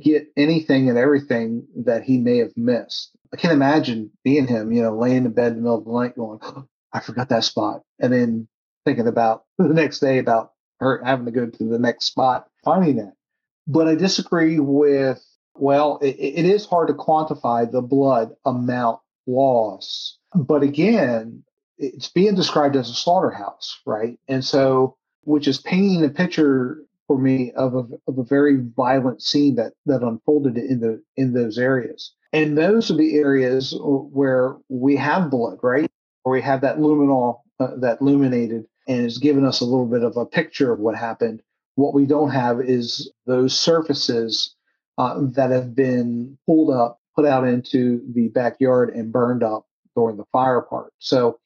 S4: get anything and everything that he may have missed. I can't imagine being him, you know, laying in bed in the middle of the night going, oh, [gasps] I forgot that spot. And then thinking about [laughs] the next day about her having to go to the next spot, finding that. But I disagree with well, it, it is hard to quantify the blood amount loss. But again, it's being described as a slaughterhouse, right? And so which is painting a picture for me of a, of a very violent scene that that unfolded in the in those areas. And those are the areas where we have blood, right? Where we have that luminol uh, that illuminated and has given us a little bit of a picture of what happened. What we don't have is those surfaces uh, that have been pulled up, put out into the backyard, and burned up during the fire part. So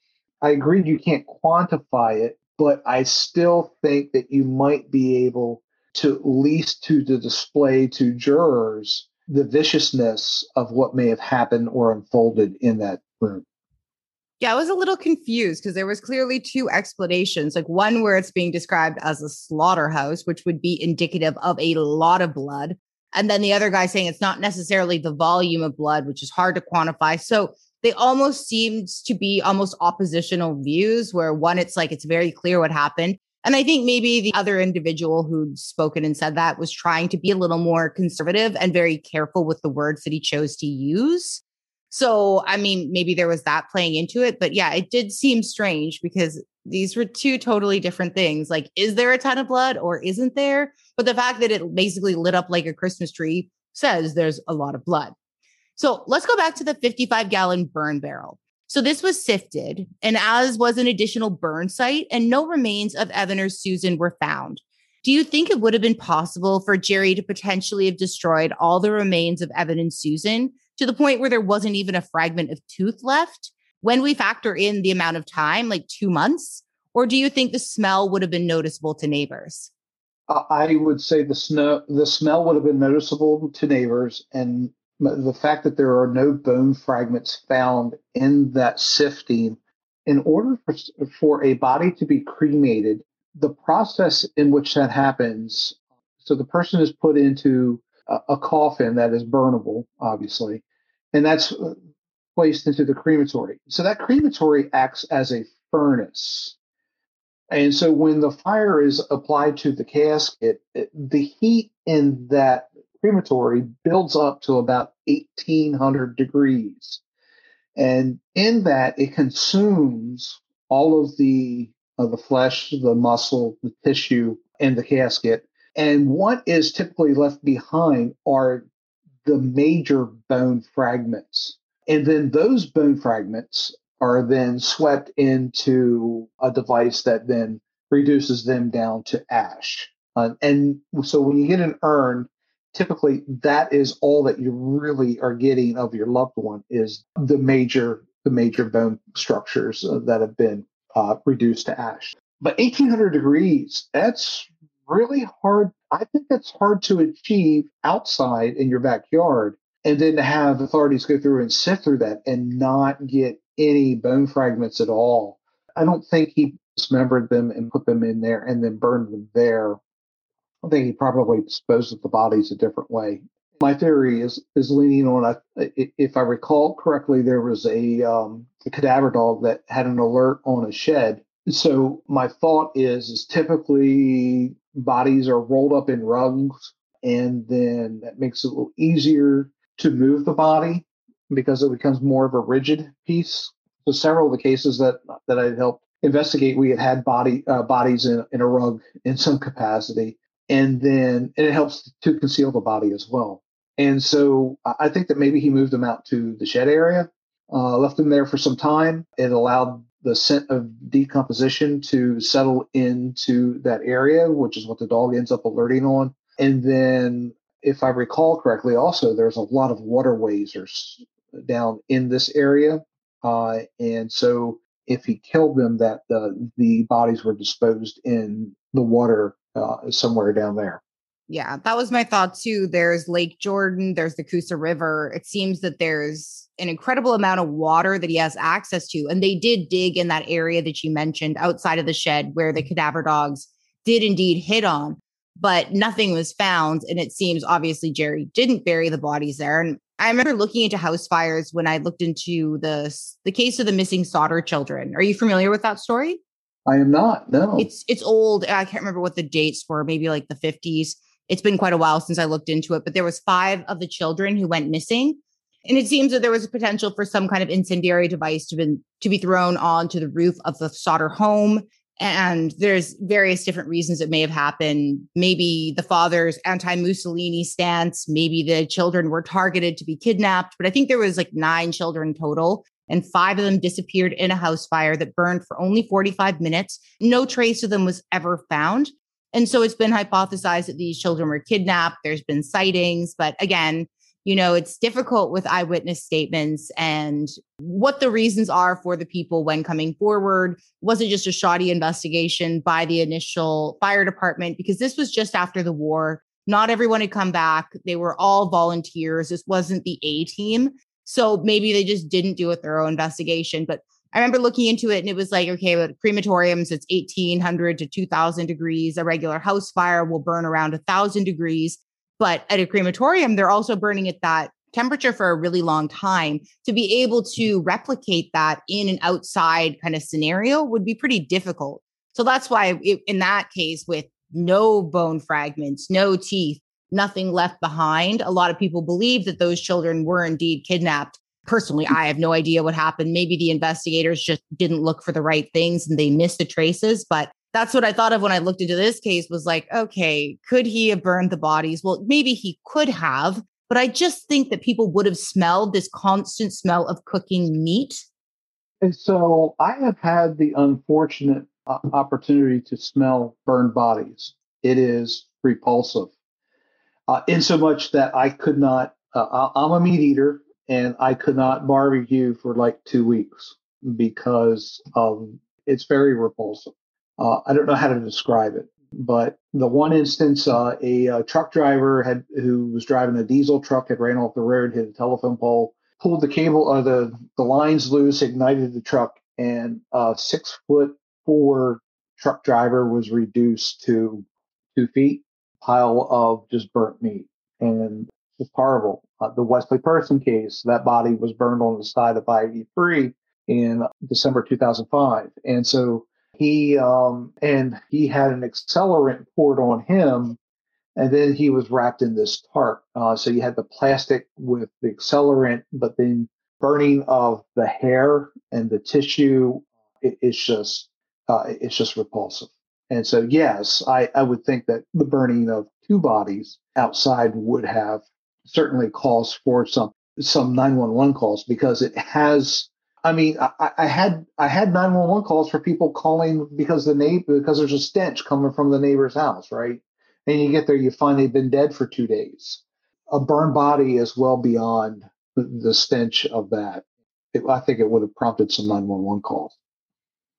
S4: I agree you can't quantify it, but I still think that you might be able to at least to the display to jurors the viciousness of what may have happened or unfolded in that room.
S3: Yeah, I was a little confused because there was clearly two explanations. Like one where it's being described as a slaughterhouse, which would be indicative of a lot of blood. And then the other guy saying it's not necessarily the volume of blood, which is hard to quantify. So they almost seemed to be almost oppositional views where one, it's like it's very clear what happened. And I think maybe the other individual who'd spoken and said that was trying to be a little more conservative and very careful with the words that he chose to use. So, I mean, maybe there was that playing into it, but yeah, it did seem strange because these were two totally different things. Like, is there a ton of blood or isn't there? But the fact that it basically lit up like a Christmas tree says there's a lot of blood. So let's go back to the 55 gallon burn barrel. So this was sifted, and as was an additional burn site, and no remains of Evan or Susan were found. Do you think it would have been possible for Jerry to potentially have destroyed all the remains of Evan and Susan to the point where there wasn't even a fragment of tooth left when we factor in the amount of time, like two months? Or do you think the smell would have been noticeable to neighbors?
S4: I would say the snow, the smell would have been noticeable to neighbors, and the fact that there are no bone fragments found in that sifting. In order for, for a body to be cremated, the process in which that happens, so the person is put into a, a coffin that is burnable, obviously, and that's uh, placed into the crematory. So that crematory acts as a furnace. And so when the fire is applied to the casket, the heat in that crematory builds up to about 1800 degrees. And in that, it consumes all of the of the flesh, the muscle, the tissue, and the casket. And what is typically left behind are the major bone fragments. And then those bone fragments are then swept into a device that then reduces them down to ash. Uh, and so when you get an urn, typically that is all that you really are getting of your loved one is the major the major bone structures uh, that have been uh, reduced to ash. But 1800 degrees, that's really hard. I think that's hard to achieve outside in your backyard. And then to have authorities go through and sift through that and not get any bone fragments at all. I don't think he dismembered them and put them in there and then burned them there. I think he probably disposed of the bodies a different way. My theory is is leaning on a, if I recall correctly, there was a, um, a cadaver dog that had an alert on a shed. So my thought is is typically bodies are rolled up in rugs, and then that makes it a little easier to move the body because it becomes more of a rigid piece. So several of the cases that that I helped investigate, we had had body uh, bodies in, in a rug in some capacity, and then and it helps to conceal the body as well. And so I think that maybe he moved them out to the shed area, uh, left them there for some time. It allowed the scent of decomposition to settle into that area, which is what the dog ends up alerting on. And then, if I recall correctly, also there's a lot of waterways or down in this area, uh, and so if he killed them, that the the bodies were disposed in the water uh, somewhere down there.
S3: Yeah, that was my thought too. There's Lake Jordan, there's the Coosa River. It seems that there's an incredible amount of water that he has access to. And they did dig in that area that you mentioned outside of the shed where the cadaver dogs did indeed hit on, but nothing was found. And it seems obviously Jerry didn't bury the bodies there. And I remember looking into house fires when I looked into the the case of the missing Sodder children. Are you familiar with that story?
S4: I am not. No.
S3: It's it's old. I can't remember what the dates were, maybe like the 50s. It's been quite a while since I looked into it, but there was five of the children who went missing. And it seems that there was a potential for some kind of incendiary device to be to be thrown onto the roof of the Sodder home And there's various different reasons it may have happened. Maybe the father's anti Mussolini stance, maybe the children were targeted to be kidnapped. But I think there was like nine children total, and five of them disappeared in a house fire that burned for only 45 minutes. No trace of them was ever found. And so it's been hypothesized that these children were kidnapped. There's been sightings, but again, you know, it's difficult with eyewitness statements and what the reasons are for the people when coming forward. Was it just a shoddy investigation by the initial fire department? Because this was just after the war. Not everyone had come back. They were all volunteers. This wasn't the A team. So maybe they just didn't do a thorough investigation. But I remember looking into it and it was like, okay, but crematoriums, it's 1800 to 2000 degrees. A regular house fire will burn around 1000 degrees. But at a crematorium, they're also burning at that temperature for a really long time. To be able to replicate that in an outside kind of scenario would be pretty difficult. So that's why, it, in that case, with no bone fragments, no teeth, nothing left behind, a lot of people believe that those children were indeed kidnapped. Personally, I have no idea what happened. Maybe the investigators just didn't look for the right things and they missed the traces. But that's what I thought of when I looked into this case was like, okay, could he have burned the bodies? Well, maybe he could have, but I just think that people would have smelled this constant smell of cooking meat.
S4: And so I have had the unfortunate uh, opportunity to smell burned bodies. It is repulsive, uh, in so much that I could not. Uh, I'm a meat eater, and I could not barbecue for like two weeks because of it's very repulsive. Uh, I don't know how to describe it, but the one instance, uh, a, a, uh, truck driver had who was driving a diesel truck had ran off the road, hit a telephone pole, pulled the cable, uh, the the lines loose, ignited the truck, and a six foot four truck driver was reduced to two feet, pile of just burnt meat, and it's horrible. Uh, the Wesley Person case, that body was burned on the side of I-83 in December 2005, and so he um, and he had an accelerant poured on him and then he was wrapped in this tarp. Uh, so you had the plastic with the accelerant but then burning of the hair and the tissue it, it's just uh, it's just repulsive. And so yes I, I would think that the burning of two bodies outside would have certainly calls for some some 911 calls because it has I mean, I, I had I had nine one one calls for people calling because the neighbor because there's a stench coming from the neighbor's house, right? And you get there, you find they've been dead for two days. A burned body is well beyond the, stench of that. It, I think it would have prompted some nine one one calls.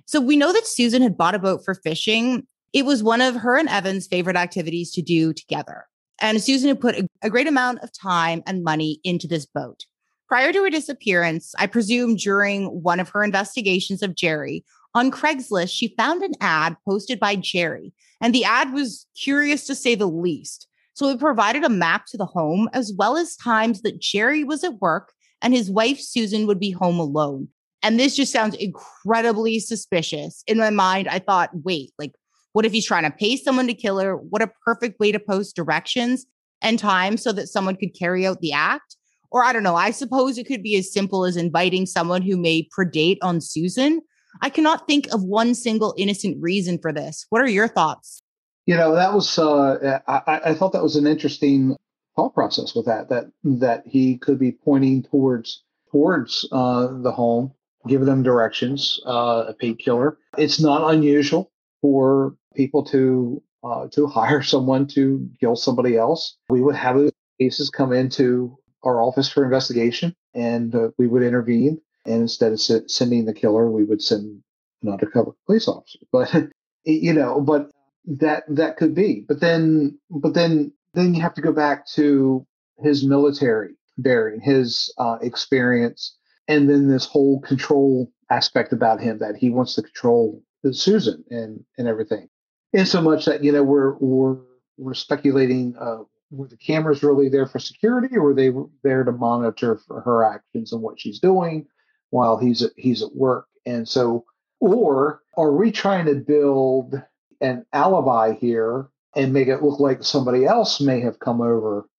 S3: So we know that Susan had bought a boat for fishing. It was one of her and Evan's favorite activities to do together. And Susan had put a, a great amount of time and money into this boat. Prior to her disappearance, I presume during one of her investigations of Jerry, on Craigslist, she found an ad posted by Jerry, and the ad was curious to say the least. So it provided a map to the home as well as times that Jerry was at work and his wife Susan would be home alone. And this just sounds incredibly suspicious. In my mind, I thought, wait, like, what if he's trying to pay someone to kill her? What a perfect way to post directions and time so that someone could carry out the act. Or I don't know, I suppose it could be as simple as inviting someone who may predate on Susan. I cannot think of one single innocent reason for this. What are your thoughts?
S4: You know, that was uh, I, I thought that was an interesting thought process with that that that he could be pointing towards towards uh, the home, giving them directions. Uh, a paid killer. It's not unusual for people to uh, to [laughs] hire someone to kill somebody else. We would have cases come into our office for investigation, and uh, we would intervene. And instead of sending the killer, we would send an undercover police officer. But [laughs] you know, but that that could be. But then, but then, then you have to go back to his military bearing, his uh, experience, and then this whole control aspect about him that he wants to control Susan and and everything. In so much that you know we're we're we're speculating uh, were the cameras really there for security or were they there to monitor for her actions and what she's doing while he's at, he's at work? And so or are we trying to build an alibi here and make it look like somebody else may have come over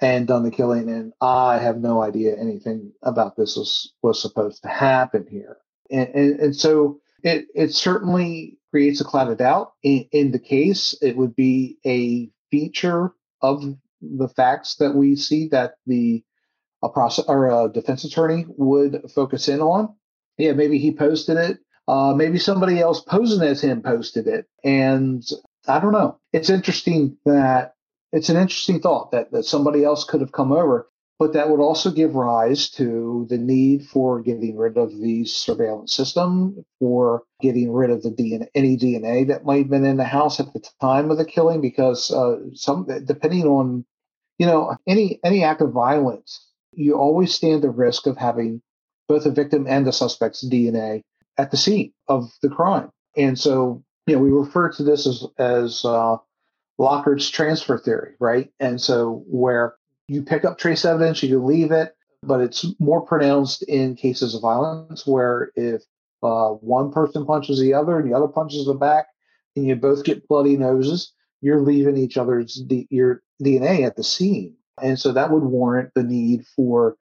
S4: and done the killing? And i have no idea anything about this was was supposed to happen here. And and, and so it it certainly creates a cloud of doubt. In, in the case, it would be a feature of the facts that we see that the a process or a defense attorney would focus in on. Yeah, maybe he posted it. Uh, maybe somebody else posing as him posted it. And I don't know. It's interesting that it's an interesting thought that, that somebody else could have come over, but that would also give rise to the need for getting rid of the surveillance system, for getting rid of the DNA, any DNA that might have been in the house at the time of the killing, because uh, some depending on, you know, any any act of violence, you always stand the risk of having both the victim and the suspect's DNA at the scene of the crime. And so, you know, we refer to this as as uh, Locard's transfer theory, right? And so, where you pick up trace evidence, you leave it, but it's more pronounced in cases of violence where if uh, one person punches the other and the other punches the back, and you both get bloody noses, you're leaving each other's D- your DNA at the scene, and so that would warrant the need for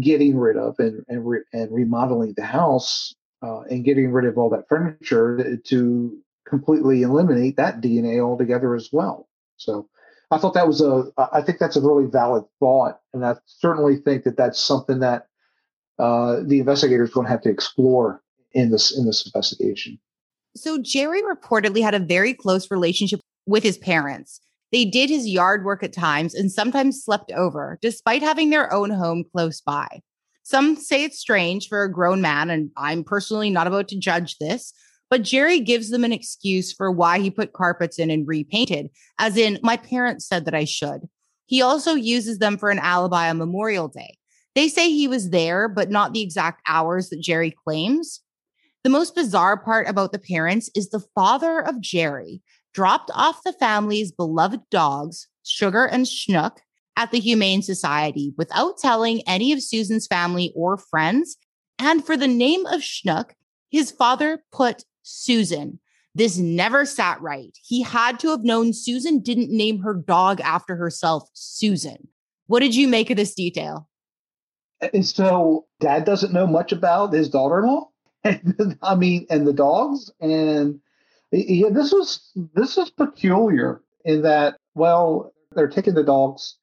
S4: getting rid of and and, re- and remodeling the house uh, and getting rid of all that furniture to completely eliminate that DNA altogether as well. So I thought that was a, I think that's a really valid thought. And I certainly think that that's something that uh, the investigators going to have to explore in this, in this investigation.
S3: So Jerry reportedly had a very close relationship with his parents. They did his yard work at times and sometimes slept over, despite having their own home close by. Some say it's strange for a grown man, and I'm personally not about to judge this, but Jerry gives them an excuse for why he put carpets in and repainted, as in, my parents said that I should. He also uses them for an alibi on Memorial Day. They say he was there, but not the exact hours that Jerry claims. The most bizarre part about the parents is the father of Jerry dropped off the family's beloved dogs, Sugar and Schnook, at the Humane Society without telling any of Susan's family or friends. And for the name of Schnook, his father put Susan. This never sat right. He had to have known Susan didn't name her dog after herself, Susan. What did you make of this detail?
S4: And so dad doesn't know much about his daughter-in-law. [laughs] I mean, and the dogs. And yeah, this was this is peculiar in that, well, they're taking the dogs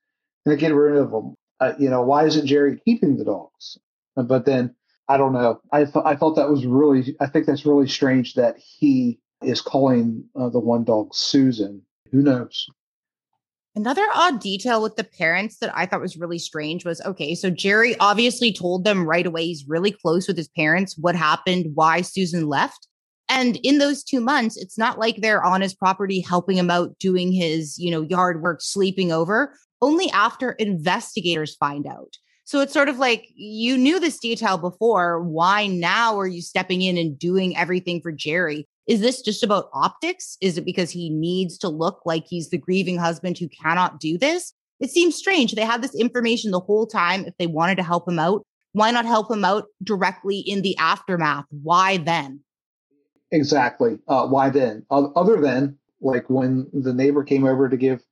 S4: and they're getting rid of them. Uh, you know, why isn't Jerry keeping the dogs? But then I don't know. I th- I thought that was really. I think that's really strange that he is calling uh, the one dog Susan. Who knows?
S3: Another odd detail with the parents that I thought was really strange was okay, so Jerry obviously told them right away he's really close with his parents, what happened, why Susan left. And in those two months, it's not like they're on his property helping him out doing his, you know, yard work, sleeping over, only after investigators find out. So it's sort of like you knew this detail before. Why now are you stepping in and doing everything for Jerry? Is this just about optics? Is it because he needs to look like he's the grieving husband who cannot do this? It seems strange. They had this information the whole time. If they wanted to help him out, why not help him out directly in the aftermath? Why then?
S4: Exactly. Uh, why then? Other than like when the neighbor came over to give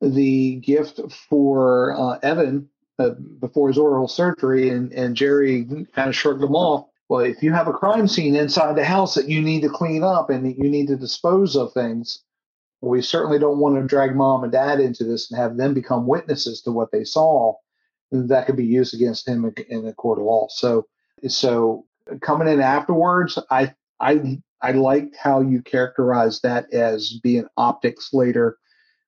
S4: the gift for uh, Evan uh, before his oral surgery, and, and Jerry kind of shrugged them off. Well, if you have a crime scene inside the house that you need to clean up and you need to dispose of things, we certainly don't want to drag mom and dad into this and have them become witnesses to what they saw. That could be used against him in a court of law. So, so coming in afterwards, I I I liked how you characterized that as being optics later,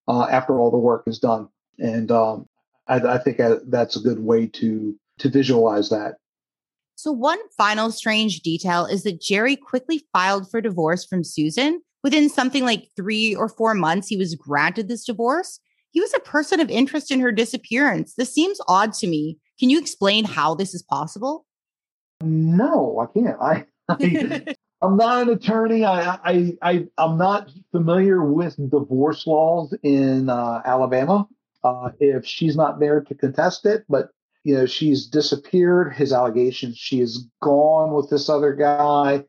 S4: uh, after all the work is done, and um, I, I think that's a good way to to visualize that.
S3: So one final strange detail is that Jerry quickly filed for divorce from Susan. Within something like three or four months, he was granted this divorce. He was a person of interest in her disappearance. This seems odd to me. Can you explain how this is possible?
S4: No, I can't. I, I [laughs] I'm not an attorney. I, I, I, am not familiar with divorce laws in uh, Alabama uh, if she's not there to contest it. But you know, she's disappeared. His allegations she is gone with this other guy,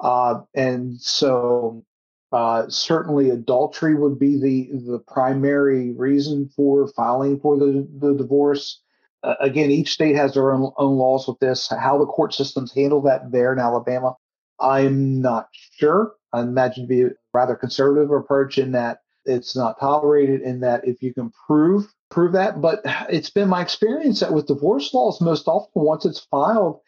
S4: uh, and so uh, certainly adultery would be the the primary reason for filing for the the divorce. Uh, again, each state has their own, own laws with this. How the court systems handle that there in Alabama, I'm not sure. I imagine to be a rather conservative approach in that it's not tolerated in that if you can prove prove that. But it's been my experience that with divorce laws, most often once it's filed,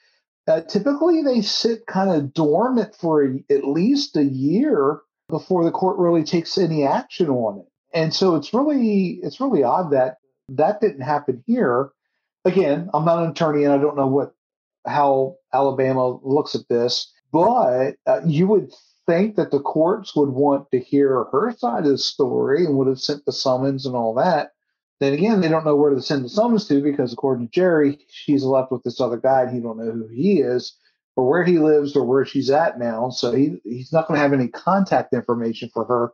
S4: uh, typically they sit kind of dormant for a, at least a year before the court really takes any action on it. And so it's really it's really odd that that didn't happen here. Again, I'm not an attorney and I don't know what how Alabama looks at this, but uh, you would think that the courts would want to hear her side of the story and would have sent the summons and all that. Then again, they don't know where to send the summons to because, according to Jerry, she's left with this other guy and he don't know who he is or where he lives or where she's at now. So he, he's not going to have any contact information for her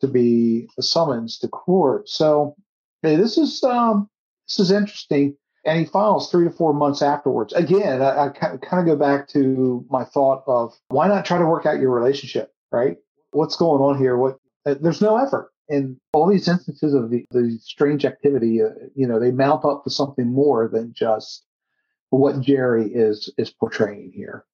S4: to be a summons to court. So hey, this is um, this is interesting. And he files three to four months afterwards. Again, I, I kind of go back to my thought of why not try to work out your relationship, right? What's going on here? What uh, there's no effort in all these instances of the, the strange activity. Uh, you know, they mount up to something more than just what Jerry is is portraying here.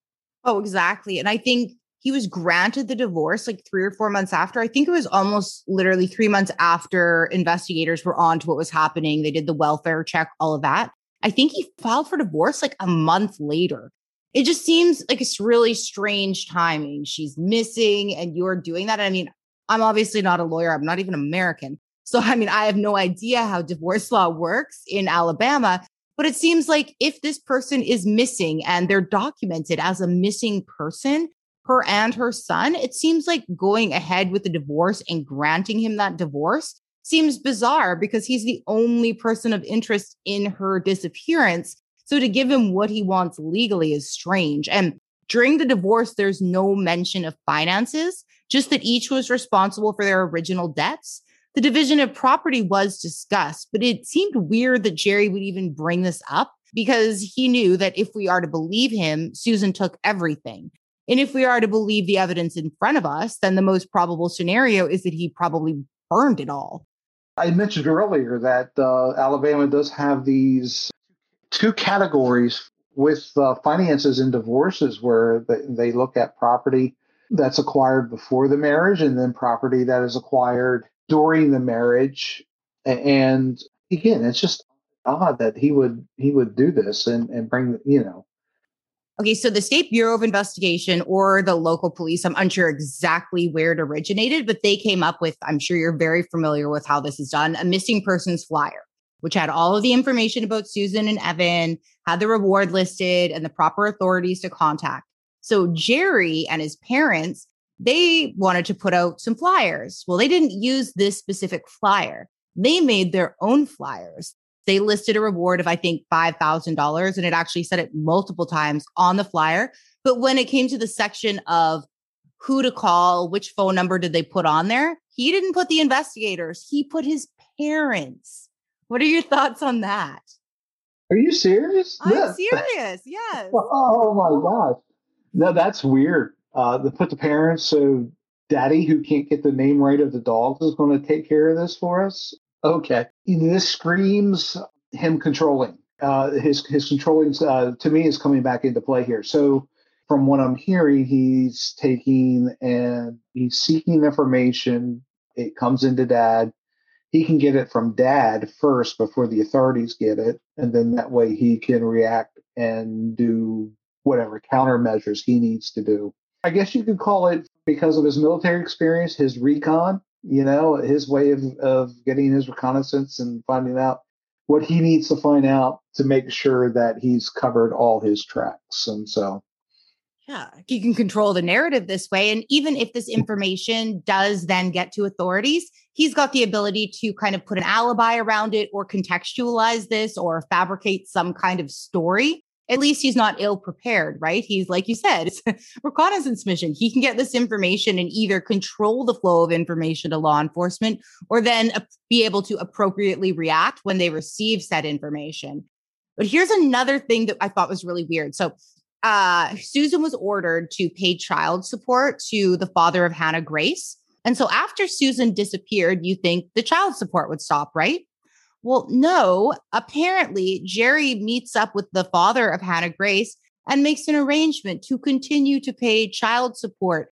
S3: Oh, exactly. And I think he was granted the divorce like three or four months after. I think it was almost literally three months after investigators were on to what was happening. They did the welfare check, all of that. I think he filed for divorce like a month later. It just seems like it's really strange timing. She's missing and you're doing that. I mean, I'm obviously not a lawyer, I'm not even American. So, I mean, I have no idea how divorce law works in Alabama, but it seems like if this person is missing and they're documented as a missing person, her and her son, it seems like going ahead with the divorce and granting him that divorce seems bizarre because he's the only person of interest in her disappearance. So to give him what he wants legally is strange. And during the divorce, there's no mention of finances, just that each was responsible for their original debts. The division of property was discussed, but it seemed weird that Jerry would even bring this up because he knew that if we are to believe him, Susan took everything. And if we are to believe the evidence in front of us, then the most probable scenario is that he probably burned it all.
S4: I mentioned earlier that uh, Alabama does have these two categories with uh, finances and divorces where they, look at property that's acquired before the marriage and then property that is acquired during the marriage. And again, it's just odd that he would he would do this and, and bring you know
S3: Okay, so the State Bureau of Investigation or the local police, I'm unsure exactly where it originated, but they came up with, I'm sure you're very familiar with how this is done, a missing persons flyer, which had all of the information about Susan and Evan, had the reward listed and the proper authorities to contact. So Jerry and his parents, they wanted to put out some flyers. Well, they didn't use this specific flyer. They made their own flyers they listed a reward of, I think, $5,000 and it actually said it multiple times on the flyer. But when it came to the section of who to call, which phone number did they put on there, he didn't put the investigators, he put his parents. What are your thoughts on that?
S4: Are you serious?
S3: I'm yeah. serious. Yes. [laughs]
S4: Oh my gosh. No, that's weird. Uh, they put the parents. So daddy, who can't get the name right of the dogs, is going to take care of this for us. Okay, this screams him controlling. Uh, his his controlling uh, to me is coming back into play here. So from what I'm hearing, he's taking and he's seeking information. It comes into dad. He can get it from dad first before the authorities get it, and then that way he can react and do whatever countermeasures he needs to do. I guess you could call it because of his military experience, his recon you know, his way of, of getting his reconnaissance and finding out what he needs to find out to make sure that he's covered all his tracks. And so,
S3: yeah, he can control the narrative this way. And even if this mm. information does then get to authorities, he's got the ability to kind of put an alibi around it or contextualize this or fabricate some kind of story at least he's not ill prepared, right? He's like you said, it's [laughs] reconnaissance mission. He can get this information and either control the flow of information to law enforcement or then be able to appropriately react when they receive said information. But here's another thing that I thought was really weird. So, uh, Susan was ordered to pay child support to the father of Hannah Grace. And so after Susan disappeared, you think the child support would stop, right? Well, no, apparently Jerry meets up with the father of Hannah Grace and makes an arrangement to continue to pay child support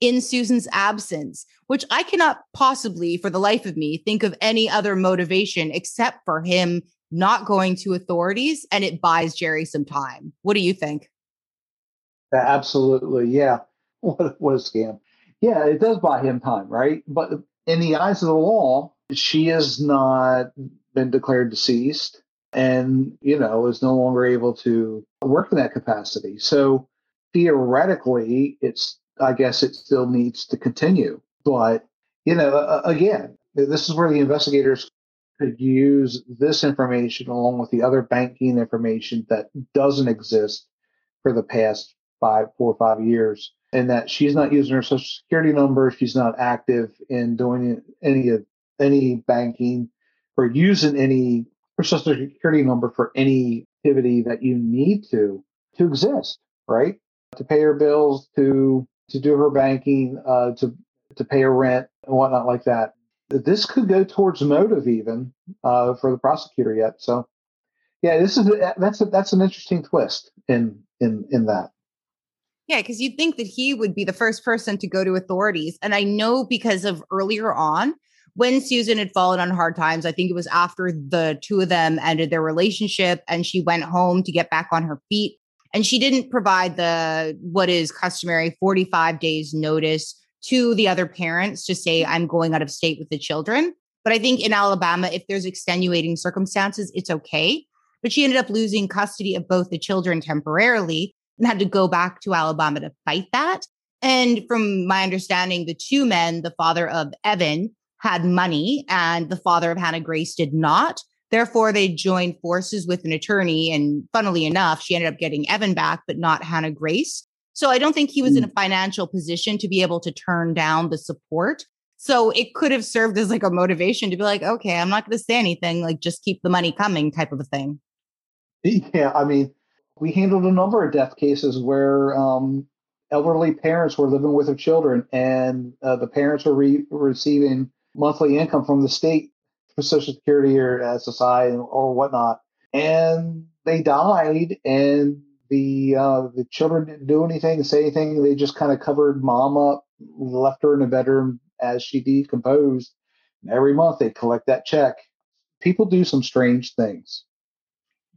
S3: in Susan's absence, which I cannot possibly, for the life of me, think of any other motivation except for him not going to authorities and it buys Jerry some time. What do you think?
S4: Absolutely. Yeah. [laughs] What, what a scam. Yeah, it does buy him time, right? But in the eyes of the law, she is not been declared deceased and, you know, is no longer able to work in that capacity. So theoretically, it's, I guess it still needs to continue. But, you know, again, this is where the investigators could use this information along with the other banking information that doesn't exist for the past five, four or five years, and that she's not using her social security number, she's not active in doing any of any banking or using any social security number for any activity that you need to to exist, right? To pay her bills, to to do her banking, uh, to to pay her rent and whatnot like that. This could go towards motive even uh, for the prosecutor yet. So, yeah, this is that's a, that's an interesting twist in in in that.
S3: Yeah, because you'd think that he would be the first person to go to authorities. And I know because of earlier on, when Susan had fallen on hard times, I think it was after the two of them ended their relationship and she went home to get back on her feet. And she didn't provide the what is customary 45 days notice to the other parents to say, I'm going out of state with the children. But I think in Alabama, if there's extenuating circumstances, it's okay. But she ended up losing custody of both the children temporarily and had to go back to Alabama to fight that. And from my understanding, the two men, the father of Evan, had money and the father of Hannah Grace did not. Therefore, they joined forces with an attorney. And funnily enough, she ended up getting Evan back, but not Hannah Grace. So I don't think he was in a mm. financial position to be able to turn down the support. So it could have served as like a motivation to be like, okay, I'm not going to say anything, like just keep the money coming type of a thing. [laughs]
S4: Yeah. I mean, we handled a number of death cases where um, elderly parents were living with their children and uh, the parents were re- receiving monthly income from the state for social security or ssi or whatnot. And they died and the uh, the children didn't do anything say anything. They just kind of covered mom up left her in a bedroom as she decomposed. And every month they collect that check. People do some strange things.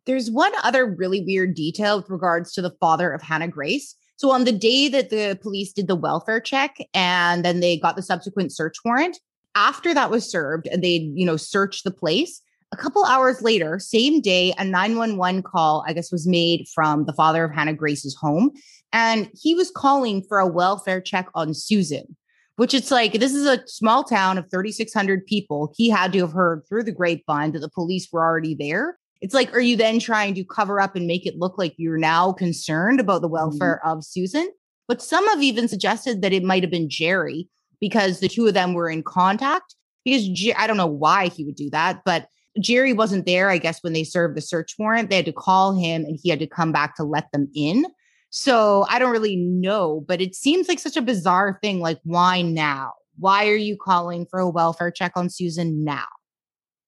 S3: There's one other really weird detail with regards to the father of Hannah Grace. So on the day that the police did the welfare check and then they got the subsequent search warrant, after that was served and they, you know, searched the place, a couple hours later, same day, a 911 call, I guess, was made from the father of Hannah Grace's home. And he was calling for a welfare check on Susan, which it's like, this is a small town of 3,600 people. He had to have heard through the grapevine that the police were already there. It's like, are you then trying to cover up and make it look like you're now concerned about the mm-hmm. welfare mm-hmm. of Susan? But some have even suggested that it might have been Jerry because the two of them were in contact. Because Jer- I don't know why he would do that, but Jerry wasn't there, I guess, when they served the search warrant. They had to call him and he had to come back to let them in. So I don't really know, but it seems like such a bizarre thing. Like, why now? Why are you calling for a welfare check on Susan now?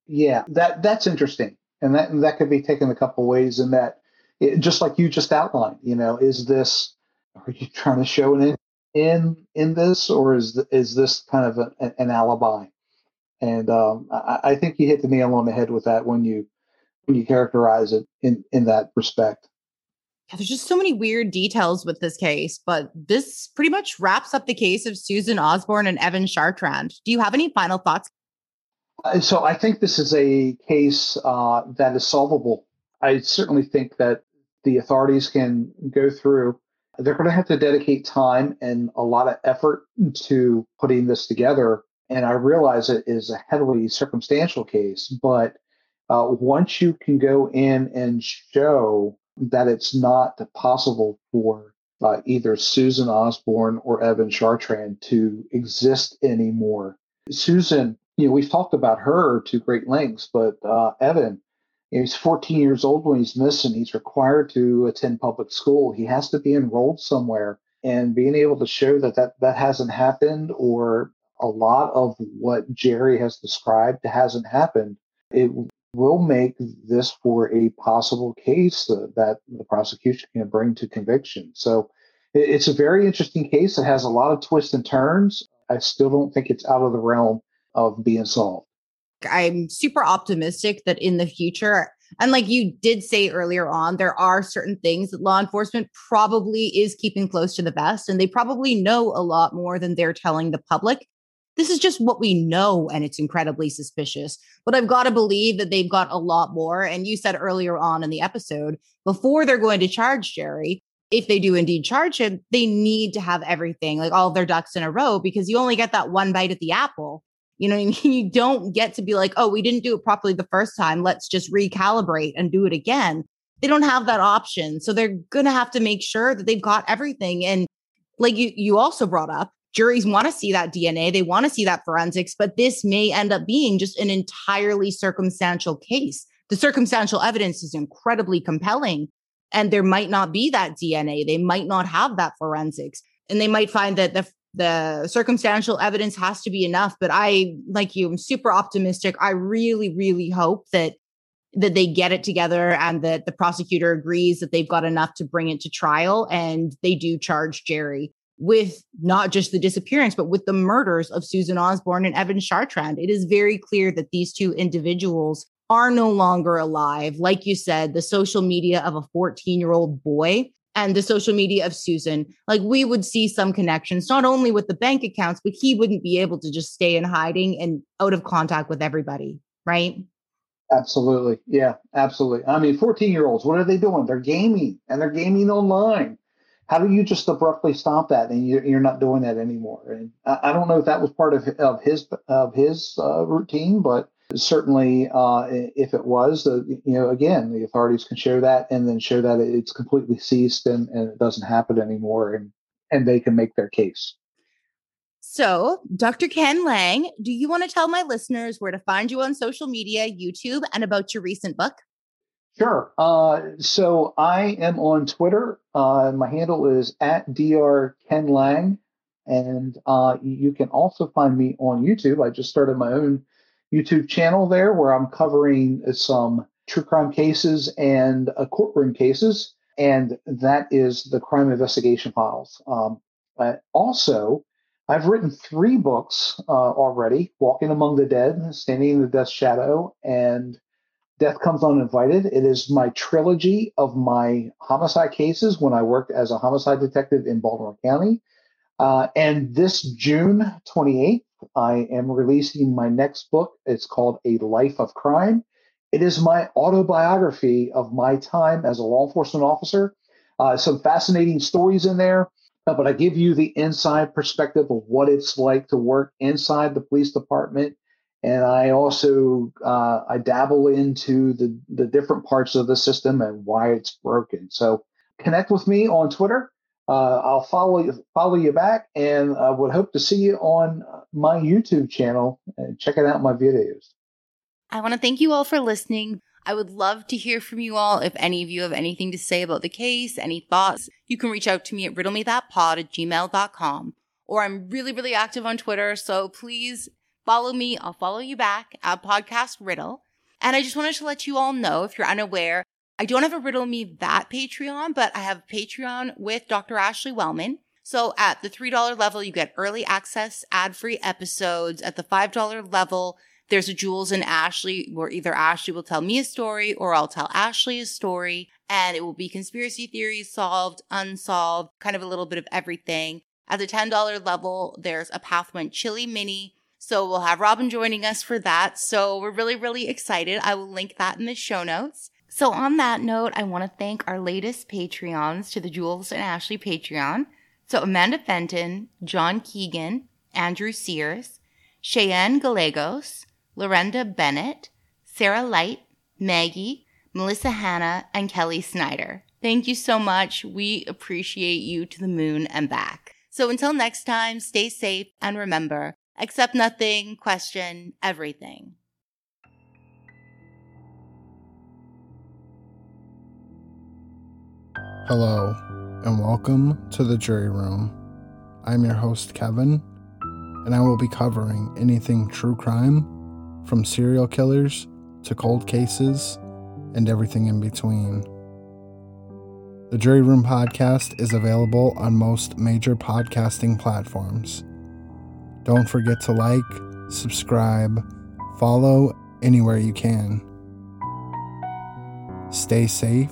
S4: Yeah, that that's interesting and that and that could be taken a couple ways. In that, it, just like you just outlined, you know, is this are you trying to show an in in, this, or is is this kind of a, an alibi? And um, I, I think you hit the nail on the head with that when you when you characterize it in in that respect.
S3: Yeah, there's just so many weird details with this case, but this pretty much wraps up the case of Susan Osborne and Evan Chartrand. Do you have any final thoughts?
S4: Uh, so I think this is a case uh, that is solvable. I certainly think that the authorities can go through. They're going to have to dedicate time and a lot of effort to putting this together. And I realize it is a heavily circumstantial case, but uh, once you can go in and show that it's not possible for uh, either Susan Osborne or Evan Chartrand to exist anymore. Susan you know, we've talked about her to great lengths, but uh, Evan, he's 14 years old when he's missing. He's required to attend public school. He has to be enrolled somewhere. And being able to show that that, that hasn't happened or a lot of what Jerry has described hasn't happened, it will make this for a possible case that the prosecution can bring to conviction. So it's a very interesting case. It has a lot of twists and turns. I still don't think it's out of the realm of being solved.
S3: I'm super optimistic that in the future, and like you did say earlier on, there are certain things that law enforcement probably is keeping close to the vest, and they probably know a lot more than they're telling the public. This is just what we know, and it's incredibly suspicious. But I've got to believe that they've got a lot more. And you said earlier on in the episode, before they're going to charge Jerry, if they do indeed charge him, they need to have everything, like all their ducks in a row, because you only get that one bite at the apple. You know I [laughs] mean? You don't get to be like, oh, we didn't do it properly the first time. Let's just recalibrate and do it again. They don't have that option. So they're going to have to make sure that they've got everything. And like you, you also brought up, juries want to see that DNA, they want to see that forensics, but this may end up being just an entirely circumstantial case. The circumstantial evidence is incredibly compelling, and there might not be that DNA. They might not have that forensics, and they might find that the the circumstantial evidence has to be enough. But I, like you, I'm super optimistic. I really, really hope that that they get it together and that the prosecutor agrees that they've got enough to bring it to trial and they do charge Jerry with not just the disappearance, but with the murders of Susan Osborne and Evan Chartrand. It is very clear that these two individuals are no longer alive. Like you said, the social media of a 14 year old boy and the social media of Susan, like we would see some connections, not only with the bank accounts, but he wouldn't be able to just stay in hiding and out of contact with everybody, right?
S4: Absolutely. Yeah, absolutely. I mean, 14 year olds, what are they doing? They're gaming and they're gaming online. How do you just abruptly stop that and you're, not doing that anymore? And I, I, don't know if that was part of, of his of his uh, routine, but certainly uh, if it was, uh, you know, again, the authorities can share that and then show that it's completely ceased and, and it doesn't happen anymore, and and they can make their case.
S3: So, Dr. Ken Lang, do you want to tell my listeners where to find you on social media, YouTube, and about your recent book?
S4: Sure. Uh, so I am on Twitter. Uh, my handle is at dr ken lang, and uh, you can also find me on YouTube. I just started my own YouTube channel there where I'm covering some true crime cases and uh, courtroom cases, and that is the Crime Investigation Files. Um, also, I've written three books uh, already Walking Among the Dead, Standing in the Death Shadow, and Death Comes Uninvited. It is my trilogy of my homicide cases when I worked as a homicide detective in Baltimore County. Uh, and this June 28th, I am releasing my next book. It's called A Life of Crime. It is my autobiography of my time as a law enforcement officer. Uh, some fascinating stories in there, uh, but I give you the inside perspective of what it's like to work inside the police department. And I also uh, I dabble into the the different parts of the system and why it's broken. So connect with me on Twitter uh, I'll follow you, follow you back, and I would hope to see you on my YouTube channel and checking out my videos.
S3: I want to thank you all for listening. I would love to hear from you all. If any of you have anything to say about the case, any thoughts, you can reach out to me at riddlemethatpod at gmail.com. Or I'm really, really active on Twitter, so please follow me. I'll follow you back at Podcast Riddle. And I just wanted to let you all know, if you're unaware, I don't have a Riddle Me That Patreon, but I have Patreon with Dr. Ashley Wellman. So at the $3 level, you get early access, ad free episodes. At the $5 level, there's a Jules and Ashley where either Ashley will tell me a story or I'll tell Ashley a story. And it will be conspiracy theories solved, unsolved, kind of a little bit of everything. At the $10 level, there's a Path Went Chili mini. So we'll have Robin joining us for that. So we're really, really excited. I will link that in the show notes. So, on that note, I want to thank our latest Patreons to the Jules and Ashley Patreon. So, Amanda Fenton, John Keegan, Andrew Sears, Cheyenne Gallegos, Lorenda Bennett, Sarah Light, Maggie, Melissa Hanna, and Kelly Snyder. Thank you so much. We appreciate you to the moon and back. So until next time, stay safe and remember, accept nothing, question everything.
S8: Hello, and welcome to the jury room. I'm your host, Kevin, and I will be covering anything true crime, from serial killers to cold cases and everything in between. The Jury Room podcast is available on most major podcasting platforms. Don't forget to like, subscribe, follow anywhere you can. Stay safe,